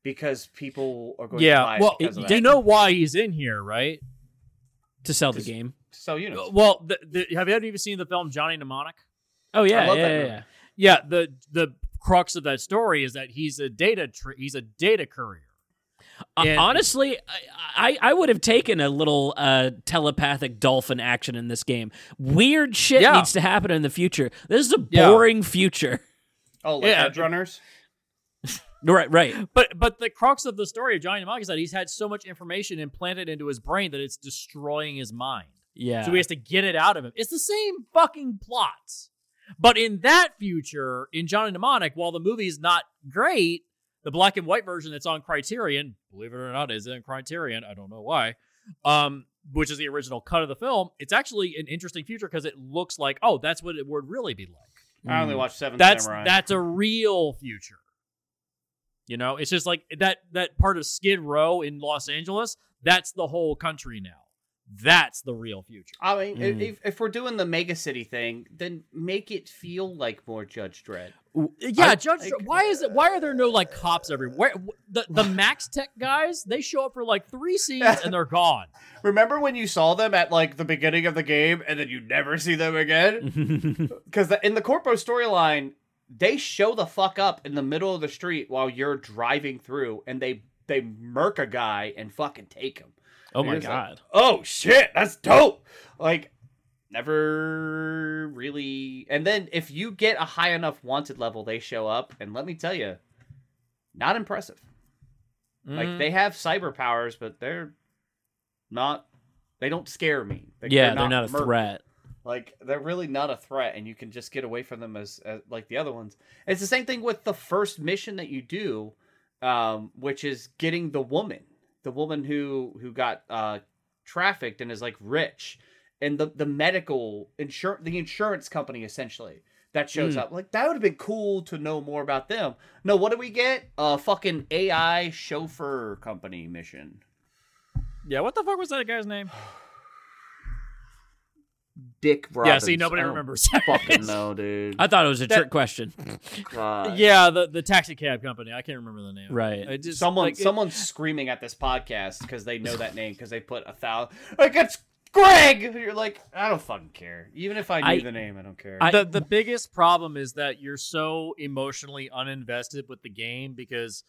[SPEAKER 1] because people are going to buy
[SPEAKER 3] yeah.
[SPEAKER 1] it
[SPEAKER 3] Well,
[SPEAKER 1] because
[SPEAKER 3] you know why he's in here, right?
[SPEAKER 2] to sell the game.
[SPEAKER 1] So you know,
[SPEAKER 3] Well, the, the, have you ever even seen the film Johnny Mnemonic?
[SPEAKER 2] Oh yeah,
[SPEAKER 1] love
[SPEAKER 2] yeah,
[SPEAKER 1] that
[SPEAKER 2] yeah,
[SPEAKER 1] movie.
[SPEAKER 2] yeah.
[SPEAKER 3] Yeah, the the crux of that story is that he's a data tr- he's a data courier.
[SPEAKER 2] Uh,
[SPEAKER 3] And-
[SPEAKER 2] honestly, I, I I would have taken a little uh, telepathic dolphin action in this game. Weird shit
[SPEAKER 3] Yeah.
[SPEAKER 2] needs to happen in the future. This is a
[SPEAKER 3] Yeah.
[SPEAKER 2] boring future.
[SPEAKER 1] Oh, like
[SPEAKER 3] Yeah.
[SPEAKER 1] edgerunners.
[SPEAKER 2] Right, right.
[SPEAKER 3] But but the crux of the story of Johnny Mnemonic is that he's had so much information implanted into his brain that it's destroying his mind.
[SPEAKER 2] Yeah.
[SPEAKER 3] So he has to get it out of him. It's the same fucking plots. But in that future, in Johnny Mnemonic, while the movie's not great, the black and white version that's on Criterion, believe it or not, is in Criterion. I don't know why. Um, which is the original cut of the film. It's actually an interesting future because it looks like, oh, that's what it would really be like.
[SPEAKER 1] I only watched Seven
[SPEAKER 3] That's
[SPEAKER 1] Samurai.
[SPEAKER 3] that's a real future. You know, it's just like that that part of Skid Row in Los Angeles. That's the whole country now. That's the real future.
[SPEAKER 1] I mean,
[SPEAKER 2] Mm.
[SPEAKER 1] if, if we're doing the mega city thing, then make it feel like more Judge Dredd.
[SPEAKER 3] Yeah,
[SPEAKER 2] I-
[SPEAKER 3] Judge.
[SPEAKER 1] like-
[SPEAKER 3] why is it? Why are there no like cops everywhere? The the MaxTac guys they show up for like three scenes and they're gone.
[SPEAKER 1] Remember when you saw them at like the beginning of the game, and then you never see them again? Because in the Corpo storyline, they show the fuck up in the middle of the street while you're driving through, and they they murk a guy and fucking take him.
[SPEAKER 2] oh my
[SPEAKER 1] Here's a-
[SPEAKER 2] god.
[SPEAKER 1] oh shit, that's dope. Like never really and then if you get a high enough wanted level, they show up and let me tell you, not impressive. Like
[SPEAKER 3] Mhm.
[SPEAKER 1] they have cyber powers, but they're not they don't scare me. Like,
[SPEAKER 2] yeah, they're not a
[SPEAKER 1] murky.
[SPEAKER 2] threat.
[SPEAKER 1] Like they're really not a threat, and you can just get away from them as, as like the other ones. It's the same thing with the first mission that you do, um, which is getting the woman, the woman who who got uh, trafficked and is like rich, and the the medical insurance, the insurance company essentially that shows
[SPEAKER 2] Mm.
[SPEAKER 1] up. Like that would have been cool to know more about them. No, what do we get? A fucking AI chauffeur company mission.
[SPEAKER 3] yeah, what the fuck was that guy's name?
[SPEAKER 1] Dick Robbins.
[SPEAKER 3] Yeah, see, nobody
[SPEAKER 1] I
[SPEAKER 3] remembers.
[SPEAKER 1] Fucking no, dude.
[SPEAKER 2] I thought it was a
[SPEAKER 3] That-
[SPEAKER 2] trick question.
[SPEAKER 1] God.
[SPEAKER 3] yeah, the the taxi cab company. I can't remember the name.
[SPEAKER 2] Right.
[SPEAKER 3] I just,
[SPEAKER 1] someone
[SPEAKER 3] like, it-
[SPEAKER 1] someone's screaming at this podcast because they know that name because they put a thousand like it's Greg. You're like, I don't fucking care. Even if I knew
[SPEAKER 2] I-
[SPEAKER 1] the name, I don't care.
[SPEAKER 2] I-
[SPEAKER 3] the the biggest problem is that you're so emotionally uninvested with the game because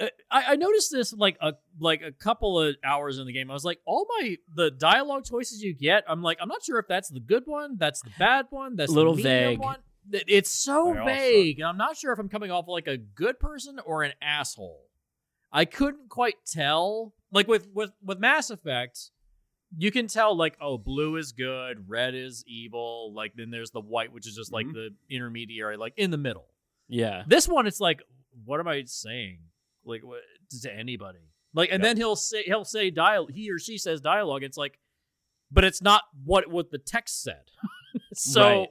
[SPEAKER 3] I, I noticed this like a like a couple of hours in the game. I was like, all my the dialogue choices you get, I'm like, I'm not sure if that's the good one, that's the bad one, that's a
[SPEAKER 2] Little
[SPEAKER 3] the
[SPEAKER 2] vague.
[SPEAKER 3] one. It's so
[SPEAKER 1] They
[SPEAKER 3] vague, and I'm not sure if I'm coming off like a good person or an asshole. I couldn't quite tell. Like with with with Mass Effect, you can tell like oh blue is good red is evil like then there's the white which is just like
[SPEAKER 1] Mhm.
[SPEAKER 3] the intermediary like in the middle
[SPEAKER 2] Yeah.
[SPEAKER 3] this one it's like what am i saying like what, to anybody like and
[SPEAKER 1] Yep.
[SPEAKER 3] then he'll say he'll say dial he or she says dialogue it's like but it's not what what the text said so
[SPEAKER 2] Right.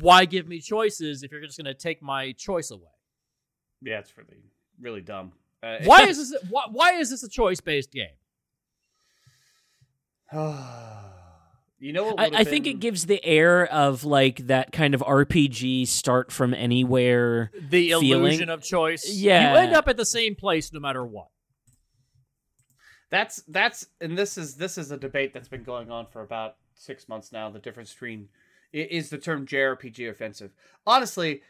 [SPEAKER 3] why give me choices if you're just going to take my choice away
[SPEAKER 1] yeah, it's really really dumb. Uh,
[SPEAKER 3] why is this why, why is this a choice based game
[SPEAKER 1] you know what?
[SPEAKER 2] I, I think
[SPEAKER 1] been-
[SPEAKER 2] it gives the air of like that kind of RPG start from anywhere.
[SPEAKER 3] the
[SPEAKER 2] feeling.
[SPEAKER 3] illusion of choice
[SPEAKER 2] Yeah.
[SPEAKER 3] you end up at the same place no matter what
[SPEAKER 1] that's that's and this is this is a debate that's been going on for about six months now. The difference between is the term JRPG offensive. Honestly,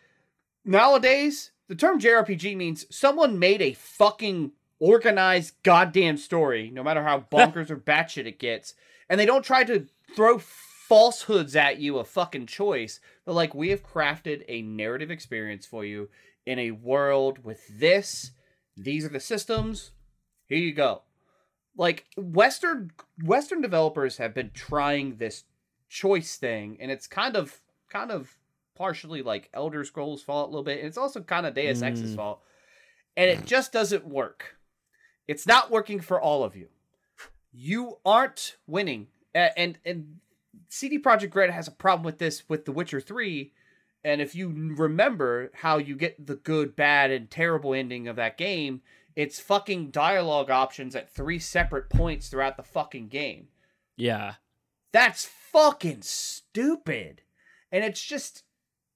[SPEAKER 1] nowadays the term JRPG means someone made a fucking organized goddamn story, no matter how bonkers or batshit it gets, and they don't try to throw falsehoods at you a fucking choice. They're like, we have crafted a narrative experience for you in a world with this. These are the systems. Here you go like western western developers have been trying this choice thing and it's kind of kind of partially like elder scrolls fault a little bit and it's also kind of deus ex's
[SPEAKER 2] Mm.
[SPEAKER 1] fault and it just doesn't work it's not working for all of you you aren't winning and and cd projekt red has a problem with this with the witcher 3 and if you remember how you get the good bad and terrible ending of that game it's fucking dialogue options at three separate points throughout the fucking game.
[SPEAKER 2] Yeah.
[SPEAKER 1] That's fucking stupid. And it's just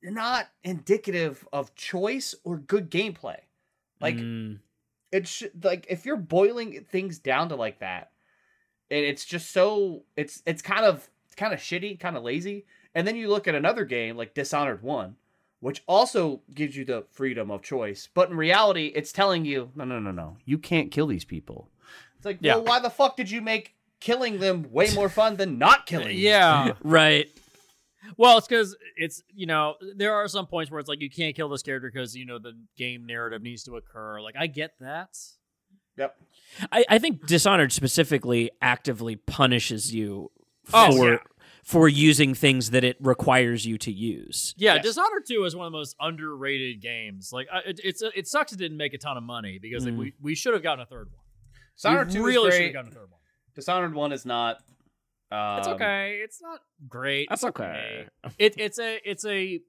[SPEAKER 1] not indicative of choice or good gameplay. Like
[SPEAKER 2] Mm.
[SPEAKER 1] it's sh- like if you're boiling things down to like that, and it's just so it's it's kind of it's kind of shitty, kind of lazy. And then you look at another game like Dishonored 1, which also gives you the freedom of choice, but in reality it's telling you, no no no no, you can't kill these people. It's like,
[SPEAKER 3] Yeah.
[SPEAKER 1] well, why the fuck did you make killing them way more fun than not killing?
[SPEAKER 3] yeah
[SPEAKER 2] Right.
[SPEAKER 3] Well, it's because it's you know there are some points where it's like you can't kill this character because you know the game narrative needs to occur. Like I get that.
[SPEAKER 1] Yep.
[SPEAKER 2] I, I think Dishonored specifically actively punishes you
[SPEAKER 3] Oh,
[SPEAKER 2] for
[SPEAKER 3] yeah.
[SPEAKER 2] for using things that it requires you to use.
[SPEAKER 3] Yeah,
[SPEAKER 1] Yes.
[SPEAKER 3] Dishonored Two is one of the most underrated games. Like it, it's it sucks it didn't make a ton of money because
[SPEAKER 2] Mm.
[SPEAKER 3] we we should have gotten a third one.
[SPEAKER 1] Dishonored
[SPEAKER 3] we
[SPEAKER 1] 2
[SPEAKER 3] really should have gotten a third one.
[SPEAKER 1] Dishonored 1 is not. Um,
[SPEAKER 3] It's okay. It's not great.
[SPEAKER 2] That's
[SPEAKER 3] It's
[SPEAKER 2] okay.
[SPEAKER 3] It it's a it's a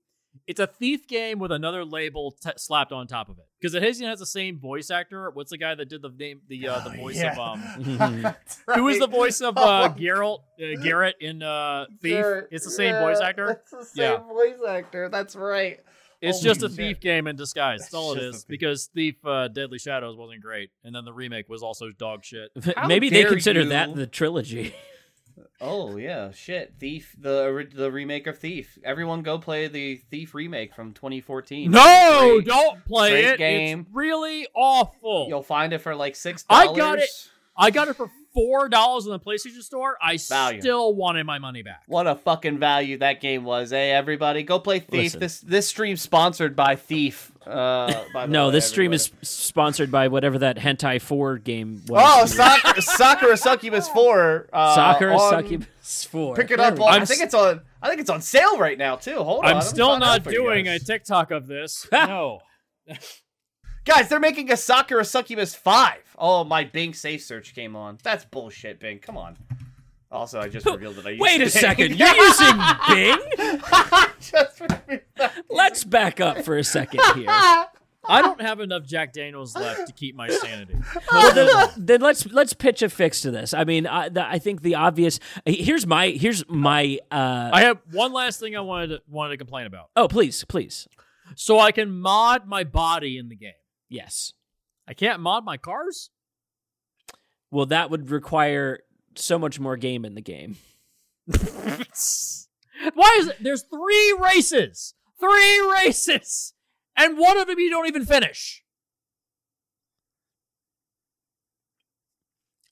[SPEAKER 3] it's a thief game with another label t- slapped on top of it because it has, it has the same voice actor. What's the guy that did the name the uh, the
[SPEAKER 1] Oh,
[SPEAKER 3] voice
[SPEAKER 1] yeah.
[SPEAKER 3] of um
[SPEAKER 1] That's
[SPEAKER 3] who is the voice of uh, Geralt uh, Garrett in uh, Thief?
[SPEAKER 1] Sure.
[SPEAKER 3] It's the same
[SPEAKER 1] Yeah,
[SPEAKER 3] voice actor.
[SPEAKER 1] It's the same
[SPEAKER 3] Yeah.
[SPEAKER 1] voice actor. That's right.
[SPEAKER 3] It's
[SPEAKER 1] Holy
[SPEAKER 3] just a
[SPEAKER 1] shit.
[SPEAKER 3] thief game in disguise. That's all it
[SPEAKER 1] Just a
[SPEAKER 3] is.
[SPEAKER 1] thief.
[SPEAKER 3] Because Thief uh, Deadly Shadows wasn't great, and then the remake was also dog shit.
[SPEAKER 2] Maybe they
[SPEAKER 1] dare
[SPEAKER 2] consider
[SPEAKER 1] you-
[SPEAKER 2] that the trilogy.
[SPEAKER 1] Oh yeah, shit. Thief, the the remake of Thief. Everyone go play the Thief remake from 2014.
[SPEAKER 3] No,
[SPEAKER 1] Great.
[SPEAKER 3] don't play
[SPEAKER 1] Great
[SPEAKER 3] it.
[SPEAKER 1] game.
[SPEAKER 3] It's really awful.
[SPEAKER 1] You'll find it for like six
[SPEAKER 3] I got it. I got it for four dollars in the PlayStation Store. I
[SPEAKER 1] Value.
[SPEAKER 3] still wanted my money back.
[SPEAKER 1] What a fucking value that game was, eh? Everybody, go play Thief.
[SPEAKER 2] Listen.
[SPEAKER 1] This this stream sponsored by Thief. Uh, by the
[SPEAKER 2] no,
[SPEAKER 1] way,
[SPEAKER 2] this stream is sponsored by whatever that Hentai 4 game was.
[SPEAKER 1] Oh, Sakura, Sakura Succubus Four. Uh,
[SPEAKER 2] Sakura
[SPEAKER 1] on-
[SPEAKER 2] Succubus 4.
[SPEAKER 1] Pick it
[SPEAKER 2] There
[SPEAKER 1] up. On. I think it's on. I think it's on sale right now too. Hold on.
[SPEAKER 3] I'm
[SPEAKER 1] let me
[SPEAKER 3] still
[SPEAKER 1] find out
[SPEAKER 3] not doing a. TikTok of this. no.
[SPEAKER 1] Guys, they're making a Sakura Succubus 5. Oh, my Bing safe search came on. That's bullshit, Bing. Come on. Also, I just revealed that I used Bing.
[SPEAKER 2] Wait a
[SPEAKER 1] Bing.
[SPEAKER 2] second. You're using Bing?
[SPEAKER 1] just.
[SPEAKER 2] Let's back up for a second here.
[SPEAKER 3] I don't have enough Jack Daniels left to keep my sanity.
[SPEAKER 2] well, then, then let's let's pitch a fix to this. I mean, I, the, I think the obvious. Here's my here's my. Uh,
[SPEAKER 3] I have one last thing I wanted to, wanted to complain about.
[SPEAKER 2] oh, please, please.
[SPEAKER 3] So I can mod my body in the game.
[SPEAKER 2] Yes.
[SPEAKER 3] I can't mod my cars.
[SPEAKER 2] Well, that would require so much more game in the game.
[SPEAKER 3] Why is it? There's three races, three races, and one of them you don't even finish.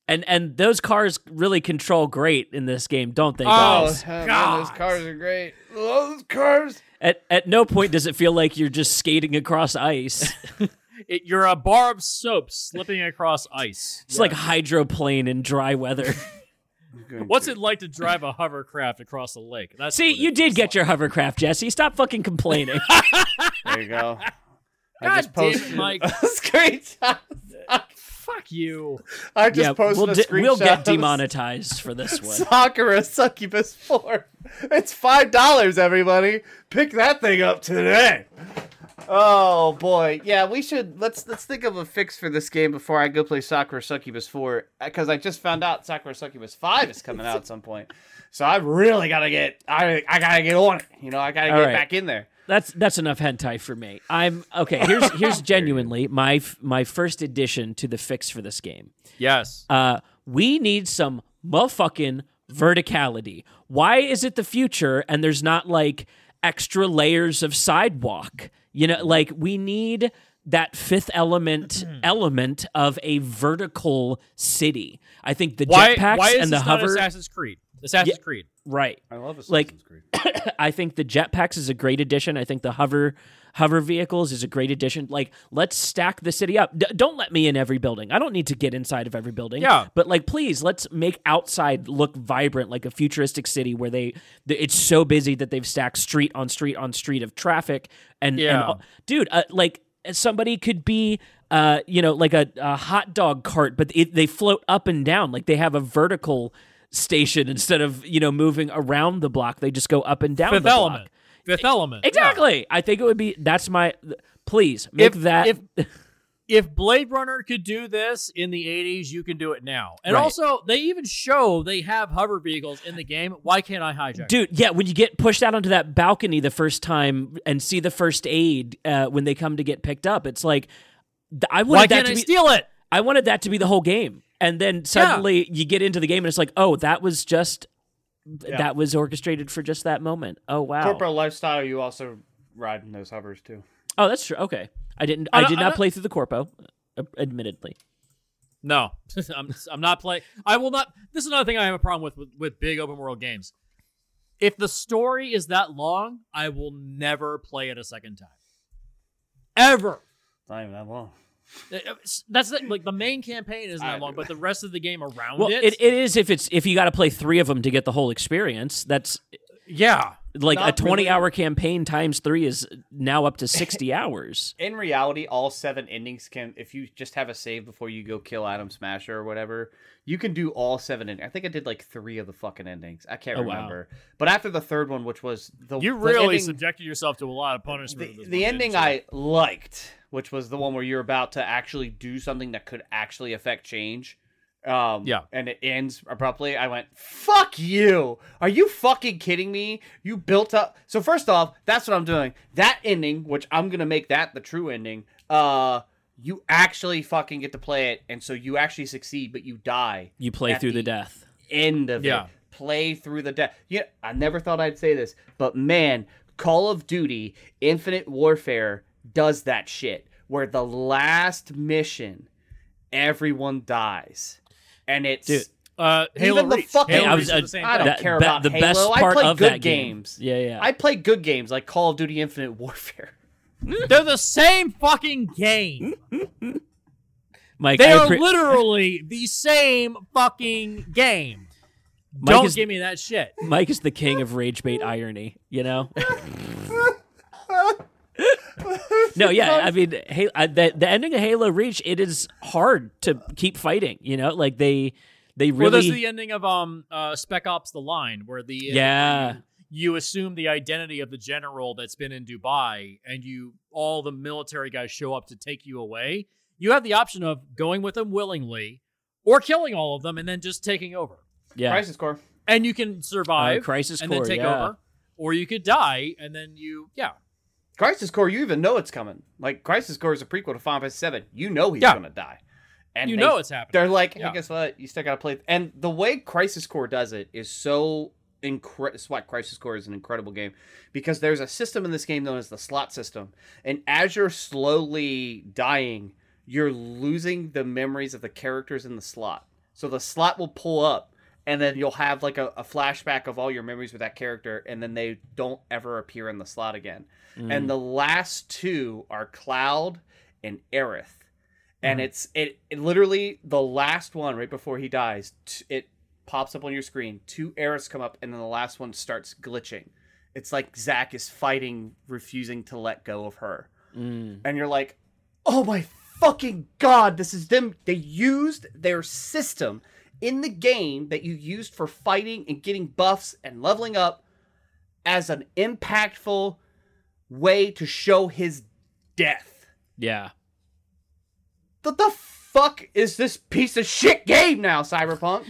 [SPEAKER 2] And and those cars really control great in this game, don't they,
[SPEAKER 3] Oh,
[SPEAKER 2] guys?
[SPEAKER 1] man,
[SPEAKER 3] God.
[SPEAKER 1] those cars are great. Those cars.
[SPEAKER 2] At at no point does it feel like you're just skating across ice.
[SPEAKER 3] It, you're a bar of soap slipping across ice.
[SPEAKER 2] It's like hydroplane in dry weather.
[SPEAKER 3] What's it like to drive a hovercraft across a lake? That's
[SPEAKER 2] See, you did get
[SPEAKER 3] like.
[SPEAKER 2] your hovercraft, Jesse. Stop fucking complaining.
[SPEAKER 1] There you go. I
[SPEAKER 3] God
[SPEAKER 1] just
[SPEAKER 3] damn it,
[SPEAKER 1] posted
[SPEAKER 3] Mike.
[SPEAKER 1] a screenshot.
[SPEAKER 3] Fuck you.
[SPEAKER 1] I just
[SPEAKER 2] yeah,
[SPEAKER 1] posted
[SPEAKER 2] we'll,
[SPEAKER 1] a
[SPEAKER 2] di-
[SPEAKER 1] screenshot.
[SPEAKER 2] we'll get demonetized for this one.
[SPEAKER 1] Sakura Succubus 4. It's $5, everybody. Pick that thing up today. Oh boy. Yeah, we should let's let's think of a fix for this game before I go play Sakura Succubus 4 because I just found out Sakura Succubus 5 is coming out at some point. So I really got to get I I got to get on it. You know, I got to
[SPEAKER 2] All
[SPEAKER 1] get
[SPEAKER 2] right.
[SPEAKER 1] back in there.
[SPEAKER 2] That's that's enough hentai for me. I'm okay. Here's here's genuinely my my first addition to the fix for this game.
[SPEAKER 3] Yes.
[SPEAKER 2] Uh, we need some motherfucking verticality. Why is it the future and there's not like extra layers of sidewalk? You know, like we need that fifth element mm. element of a vertical city. I think the
[SPEAKER 3] why?
[SPEAKER 2] jetpacks
[SPEAKER 3] Why is
[SPEAKER 2] and the
[SPEAKER 3] this not
[SPEAKER 2] hover
[SPEAKER 3] Assassin's Creed? Assassin's
[SPEAKER 2] Yeah.
[SPEAKER 3] Creed.
[SPEAKER 2] right.
[SPEAKER 1] I love Assassin's
[SPEAKER 2] Like-
[SPEAKER 1] Creed.
[SPEAKER 2] I think the jetpacks is a great addition. I think the hover hover vehicles is a great addition. Like, let's stack the city up. D- don't let me in every building. I don't need to get inside of every building.
[SPEAKER 3] Yeah.
[SPEAKER 2] but like, please, let's make outside look vibrant, like a futuristic city where they th- it's so busy that they've stacked street on street on street of traffic. And,
[SPEAKER 3] Yeah.
[SPEAKER 2] and dude, uh, like somebody could be. Uh, you know, like a, a hot dog cart, but it, they float up and down. Like they have a vertical station instead of you know moving around the block. They just go up and down
[SPEAKER 3] Fifth
[SPEAKER 2] the
[SPEAKER 3] Element.
[SPEAKER 2] block.
[SPEAKER 3] Fifth Element. Yeah.
[SPEAKER 2] Exactly. I think it would be. That's my. Please make
[SPEAKER 3] If-
[SPEAKER 2] that.
[SPEAKER 3] if- If Blade Runner could do this in the 80s, you can do it now. And
[SPEAKER 2] Right.
[SPEAKER 3] also, they even show they have hover vehicles in the game. Why can't I hijack?
[SPEAKER 2] Dude, yeah, when you get pushed out onto that balcony the first time and see the first aid uh, when they come to get picked up, it's like I wanted
[SPEAKER 3] Why
[SPEAKER 2] that
[SPEAKER 3] can't
[SPEAKER 2] to
[SPEAKER 3] I
[SPEAKER 2] be.
[SPEAKER 3] steal it?
[SPEAKER 2] I wanted that to be the whole game, and then suddenly you get into the game and it's like, oh, that was just that was orchestrated for just that moment. Oh wow.
[SPEAKER 1] Corporate lifestyle, you also ride in those hovers too.
[SPEAKER 2] Oh, that's true. Okay, I didn't.
[SPEAKER 3] I
[SPEAKER 2] I did
[SPEAKER 3] I
[SPEAKER 2] not
[SPEAKER 3] don't-
[SPEAKER 2] play through the corpo, uh, admittedly.
[SPEAKER 3] No, I'm, I'm not playing. I will not. This is another thing I have a problem with, with with big open world games. If the story is that long, I will never play it a second time. Ever.
[SPEAKER 1] Not even that long.
[SPEAKER 3] Uh, uh, That's the, like the main campaign isn't that long, but the rest of the game around
[SPEAKER 2] Well,
[SPEAKER 3] it,
[SPEAKER 2] it, it is if it's if you got to play three of them to get the whole experience. That's
[SPEAKER 3] yeah.
[SPEAKER 2] Like a
[SPEAKER 1] Not really.
[SPEAKER 2] twenty-hour campaign times three is now up to sixty hours.
[SPEAKER 1] In reality, all seven endings can, if you just have a save before you go kill Adam Smasher or whatever, you can do all seven. End- I think I did like three of the fucking endings. I can't
[SPEAKER 2] Oh, wow.
[SPEAKER 1] remember. But after the third one, which was the
[SPEAKER 3] You
[SPEAKER 1] the
[SPEAKER 3] really
[SPEAKER 1] ending-
[SPEAKER 3] subjected yourself to a lot of punishment.
[SPEAKER 1] the,
[SPEAKER 3] this
[SPEAKER 1] the
[SPEAKER 3] one,
[SPEAKER 1] ending? I liked, which was the one where you're about to actually do something that could actually affect change. Um,
[SPEAKER 3] Yeah.
[SPEAKER 1] and it ends abruptly. I went, "Fuck you! Are you fucking kidding me? You built up." So first off, that's what I'm doing. That ending, which I'm gonna make that the true ending. Uh, you actually fucking get to play it, and so you actually succeed, but you die
[SPEAKER 2] You play through the,
[SPEAKER 1] the-
[SPEAKER 2] death.
[SPEAKER 1] end of
[SPEAKER 3] Yeah.
[SPEAKER 1] it. Play through the death. Yeah, I never thought I'd say this, but man, Call of Duty Infinite Warfare does that shit where the last mission everyone dies. And it's
[SPEAKER 2] Dude,
[SPEAKER 3] Uh, Halo
[SPEAKER 1] Even the
[SPEAKER 3] Reach.
[SPEAKER 1] fucking-
[SPEAKER 3] Halo
[SPEAKER 2] I was-
[SPEAKER 3] is
[SPEAKER 2] uh,
[SPEAKER 3] the same
[SPEAKER 1] I don't.
[SPEAKER 2] That-
[SPEAKER 1] care
[SPEAKER 2] be-
[SPEAKER 1] about
[SPEAKER 2] the
[SPEAKER 1] Halo.
[SPEAKER 2] best
[SPEAKER 1] I play
[SPEAKER 2] of
[SPEAKER 1] good
[SPEAKER 2] that game.
[SPEAKER 1] games.
[SPEAKER 2] Yeah, yeah.
[SPEAKER 1] I play good games like Call of Duty Infinite Warfare.
[SPEAKER 3] They're the same fucking game.
[SPEAKER 2] Mike,
[SPEAKER 3] They
[SPEAKER 2] I
[SPEAKER 3] are
[SPEAKER 2] appre-
[SPEAKER 3] literally the same fucking game.
[SPEAKER 2] Mike
[SPEAKER 3] Don't
[SPEAKER 2] is-
[SPEAKER 3] give me that shit.
[SPEAKER 2] Mike is the king of rage bait irony. You know. no, yeah, I mean, hey, I, the the ending of Halo Reach, it is hard to keep fighting. You know, like they they really.
[SPEAKER 3] Well,
[SPEAKER 2] really
[SPEAKER 3] that's the ending of um uh, Spec Ops: The Line, where the
[SPEAKER 2] Yeah.
[SPEAKER 3] where you, you assume the identity of the general that's been in Dubai, and you all the military guys show up to take you away. You have the option of going with them willingly, or killing all of them and then just taking over.
[SPEAKER 2] yeah.
[SPEAKER 1] Crisis Core.
[SPEAKER 3] And you can survive
[SPEAKER 2] Uh, Crisis
[SPEAKER 3] and
[SPEAKER 2] Core,
[SPEAKER 3] then take
[SPEAKER 2] yeah.
[SPEAKER 3] over, or you could die and then you yeah.
[SPEAKER 1] Crisis Core, you even know it's coming. Like Crisis Core is a prequel to Final Fantasy Seven. You know he's
[SPEAKER 3] Yeah.
[SPEAKER 1] gonna die, and
[SPEAKER 3] You
[SPEAKER 1] they-
[SPEAKER 3] know it's happening.
[SPEAKER 1] They're like, hey,
[SPEAKER 3] Yeah.
[SPEAKER 1] guess what? You still gotta play. And the way Crisis Core does it is so incredible. That's why Crisis Core is an incredible game because there's a system in this game known as the slot system, and as you're slowly dying, you're losing the memories of the characters in the slot. So the slot will pull up, and then you'll have like a, a flashback of all your memories with that character, and then they don't ever appear in the slot again.
[SPEAKER 2] Mm.
[SPEAKER 1] And the last two are Cloud and Aerith. And it's it, it literally the last one right before he dies, t- it pops up on your screen. Two Aeriths come up, and then the last one starts glitching. It's like Zack is fighting, refusing to let go of her
[SPEAKER 2] Mm.
[SPEAKER 1] and you're like, oh my fucking god, this is them. They used their system in the game that you used for fighting and getting buffs and leveling up as an impactful way to show his death.
[SPEAKER 2] yeah.
[SPEAKER 1] What the fuck is this piece of shit game now, Cyberpunk?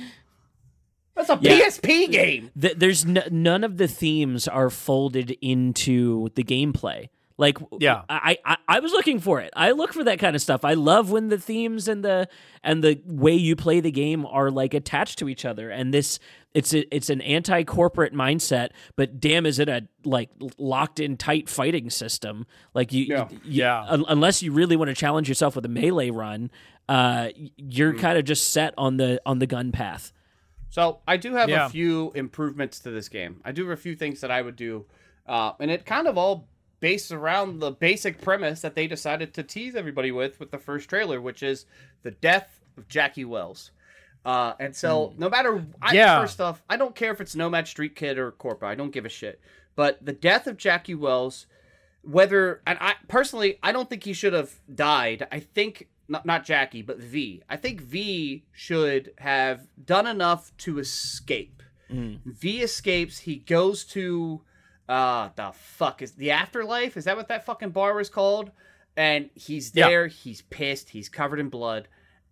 [SPEAKER 1] That's a
[SPEAKER 2] Yeah.
[SPEAKER 1] PSP game.
[SPEAKER 2] There's n- none of the themes are folded into the gameplay. Like,
[SPEAKER 3] Yeah.
[SPEAKER 2] I, I I was looking for it. I look for that kind of stuff. I love when the themes and the and the way you play the game are like attached to each other. And this, it's a, it's an anti corporate mindset, but damn, is it a like locked in tight fighting system? Like you,
[SPEAKER 1] Yeah.
[SPEAKER 2] you-
[SPEAKER 3] Yeah.
[SPEAKER 2] un- unless you really want to challenge yourself with a melee run, uh, you're kind of just set on the on the gun path.
[SPEAKER 1] So I do have
[SPEAKER 3] Yeah.
[SPEAKER 1] a few improvements to this game. I do have a few things that I would do, uh, and it kind of all based around the basic premise that they decided to tease everybody with with the first trailer, which is the death of Jackie Wells. Uh, and so, no matter I,
[SPEAKER 3] Yeah.
[SPEAKER 1] first off, I don't care if it's Nomad Street Kid or Corpa. I don't give a shit. But the death of Jackie Wells, whether and I personally, I don't think he should have died. I think not not Jackie, but V. I think V should have done enough to escape. V escapes. He goes to uh the fuck is the afterlife? Is that what that fucking bar was called? And he's
[SPEAKER 3] Yeah.
[SPEAKER 1] there. He's pissed. He's covered in blood.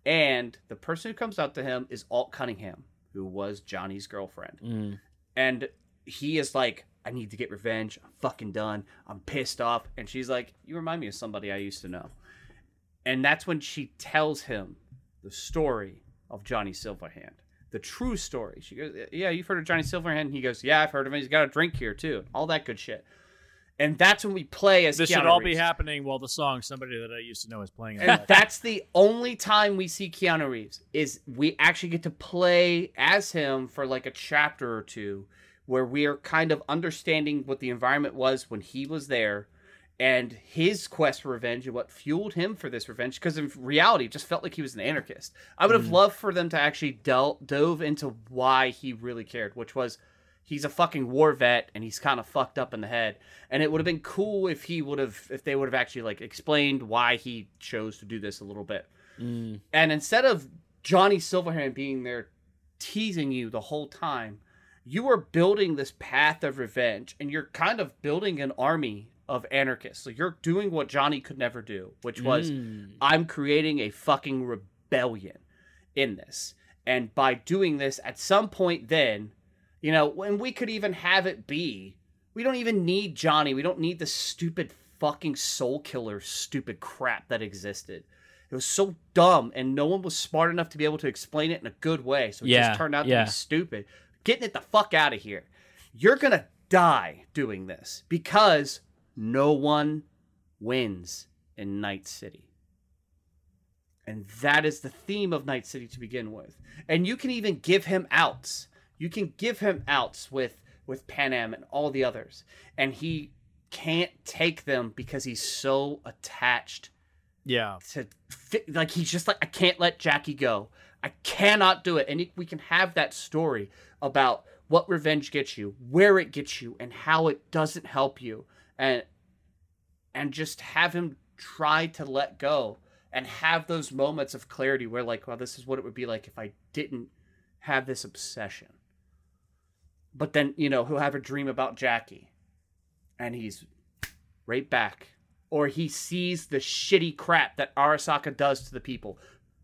[SPEAKER 1] And the person who comes out to him is Alt Cunningham, who was Johnny's girlfriend
[SPEAKER 2] Mm.
[SPEAKER 1] and he is like i need to get revenge i'm fucking done i'm pissed off and she's like you remind me of somebody i used to know and that's when she tells him the story of johnny silverhand the true story. She goes yeah you've heard of johnny silverhand? And he goes yeah i've heard of him. He's got a drink here too. All that good shit. And that's when we play as
[SPEAKER 3] This
[SPEAKER 1] Keanu
[SPEAKER 3] should all be happening while the song somebody that I used to know is playing.
[SPEAKER 1] and
[SPEAKER 3] back.
[SPEAKER 1] that's the only time we see Keanu Reeves is we actually get to play as him for like a chapter or two where we are kind of understanding what the environment was when he was there and his quest for revenge and what fueled him for this revenge because in reality it just felt like he was an anarchist. I would have loved for them to actually del- dove into why he really cared which was he's a fucking war vet and he's kind of fucked up in the head. And it would have been cool if he would have if they would have actually like explained why he chose to do this a little bit.
[SPEAKER 2] Mm.
[SPEAKER 1] and instead of johnny silverhand being there teasing you the whole time you are building this path of revenge and you're kind of building an army of anarchists so you're doing what johnny could never do which was
[SPEAKER 2] Mm.
[SPEAKER 1] I'm creating a fucking rebellion in this. And by doing this, at some point, then, you know, when we could even have it be, we don't even need Johnny. We don't need the stupid fucking soul killer, stupid crap that existed. It was so dumb, and no one was smart enough to be able to explain it in a good way. So it
[SPEAKER 2] Yeah,
[SPEAKER 1] just turned out to be stupid. Getting it the fuck out of here. You're gonna die doing this because no one wins in Night City. And that is the theme of Night City to begin with. And you can even give him outs. You can give him outs with with Panam and all the others. And he can't take them because he's so attached
[SPEAKER 3] Yeah.
[SPEAKER 1] to like he's just like I can't let Jackie go. I cannot do it. And we can have that story about what revenge gets you, where it gets you, and how it doesn't help you, and and just have him try to let go and have those moments of clarity where like, well, this is what it would be like if I didn't have this obsession. But then you know he'll have a dream about Jackie, and he's right back. Or he sees the shitty crap that Arasaka does to the people.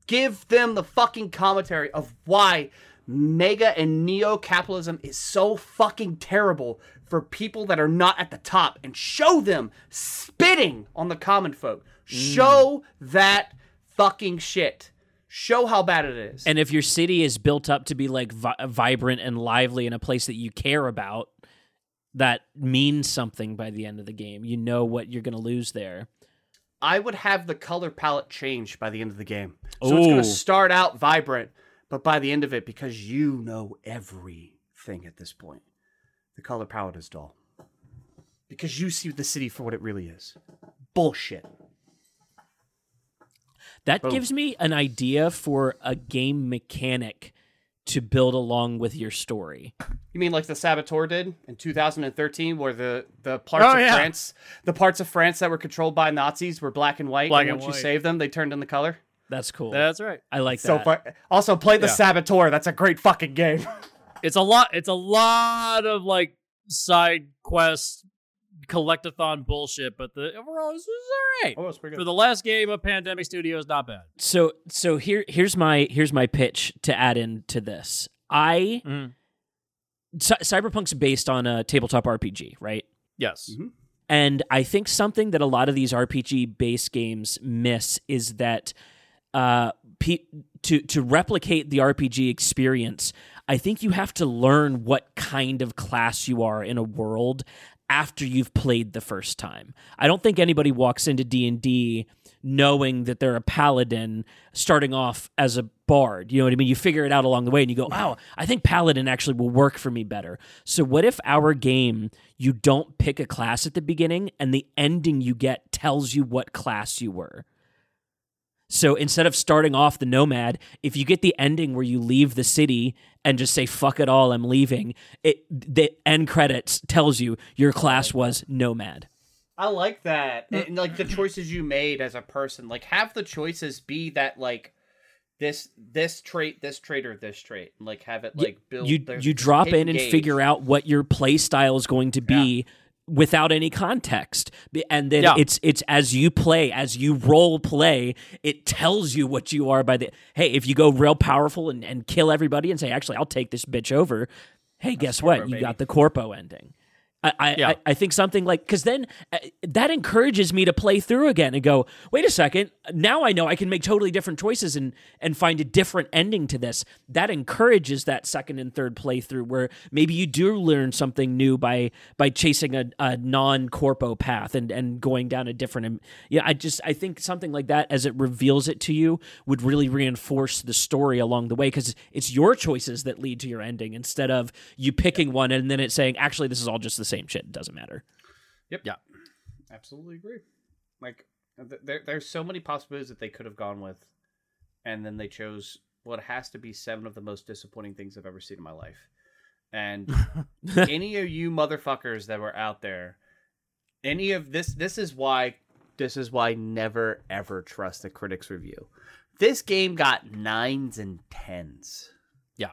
[SPEAKER 1] Give them the fucking commentary of why mega and neo capitalism is so fucking terrible for people that are not at the top and show them spitting on the common folk. Show that fucking shit. Show how bad it is.
[SPEAKER 2] And if your city is built up to be like vi- vibrant and lively in a place that you care about, that means something by the end of the game. You know what you're going to lose there.
[SPEAKER 1] I would have the color palette change by the end of the game. So it's going to start out vibrant, but by the end of it, because you know everything at this point, the color palette is dull. Because you see the city for what it really is bullshit.
[SPEAKER 2] That
[SPEAKER 1] Boom.
[SPEAKER 2] gives me an idea for a game mechanic to build along with your story.
[SPEAKER 1] You mean like the Saboteur did in 2013, where the, the parts
[SPEAKER 3] Oh,
[SPEAKER 1] of
[SPEAKER 3] yeah.
[SPEAKER 1] France, the parts of France that were controlled by Nazis were black and white,
[SPEAKER 3] Black
[SPEAKER 1] and
[SPEAKER 3] and
[SPEAKER 1] once you save them, they turned in the color.
[SPEAKER 2] That's cool.
[SPEAKER 3] That's right.
[SPEAKER 2] I like
[SPEAKER 1] So
[SPEAKER 2] that.
[SPEAKER 1] fu- also play the
[SPEAKER 3] Yeah.
[SPEAKER 1] Saboteur. That's a great fucking game.
[SPEAKER 3] It's a lot. It's a lot of like side quest collectathon bullshit, but the overall is, is all right.
[SPEAKER 1] oh, it's pretty good.
[SPEAKER 3] For the last game of Pandemic Studios, not bad.
[SPEAKER 2] so so here here's my here's my pitch to add in to this. I
[SPEAKER 3] Mhm.
[SPEAKER 2] Cy- Cyberpunk's based on a tabletop RPG, right?
[SPEAKER 3] Yes.
[SPEAKER 1] Mhm.
[SPEAKER 2] And I think something that a lot of these RPG based games miss is that uh, pe- to to replicate the RPG experience, I think you have to learn what kind of class you are in a world after you've played the first time. I don't think anybody walks into D&D knowing that they're a paladin starting off as a bard. You know what I mean? You figure it out along the way and you go, "Wow, I think paladin actually will work for me better." So what if our game you don't pick a class at the beginning and the ending you get tells you what class you were? So instead of starting off the nomad, if you get the ending where you leave the city and just say "fuck it all, I'm leaving," it the end credits tells you your class was nomad.
[SPEAKER 1] I like that. Mm. And like the choices you made as a person, like have the choices be that like this this trait, this trait, or this trait. and, Like have it like build.
[SPEAKER 2] You
[SPEAKER 1] there's
[SPEAKER 2] you drop in
[SPEAKER 1] hidden
[SPEAKER 2] and
[SPEAKER 1] gauge.
[SPEAKER 2] figure out what your play style is going to be without any context, and then
[SPEAKER 3] Yeah.
[SPEAKER 2] it's it's as you play, as you role play, it tells you what you are by the. Hey, if you go real powerful and, and kill everybody and say, actually, I'll take this bitch over. Hey, guess what?
[SPEAKER 1] Corpo,
[SPEAKER 2] You
[SPEAKER 1] baby.
[SPEAKER 2] got the corpo ending. I, I,
[SPEAKER 3] Yeah.
[SPEAKER 2] I, I think something like because then uh, that encourages me to play through again and go wait a second now i know i can make totally different choices and and find a different ending to this that encourages that second and third playthrough where maybe you do learn something new by by chasing a, a non-corpo path and and going down a different yeah i just i think something like that as it reveals it to you would really reinforce the story along the way because it's your choices that lead to your ending instead of you picking one and then it saying actually this is all just the same shit it doesn't matter Yep. Yeah.
[SPEAKER 1] Absolutely agree. Like th- there, there's so many possibilities that they could have gone with, and then they chose what has to be seven of the most disappointing things I've ever seen in my life. And any of you motherfuckers that were out there, any of this, this is why, this is why never ever trust a critic's review. This game got nines and tens.
[SPEAKER 3] Yeah.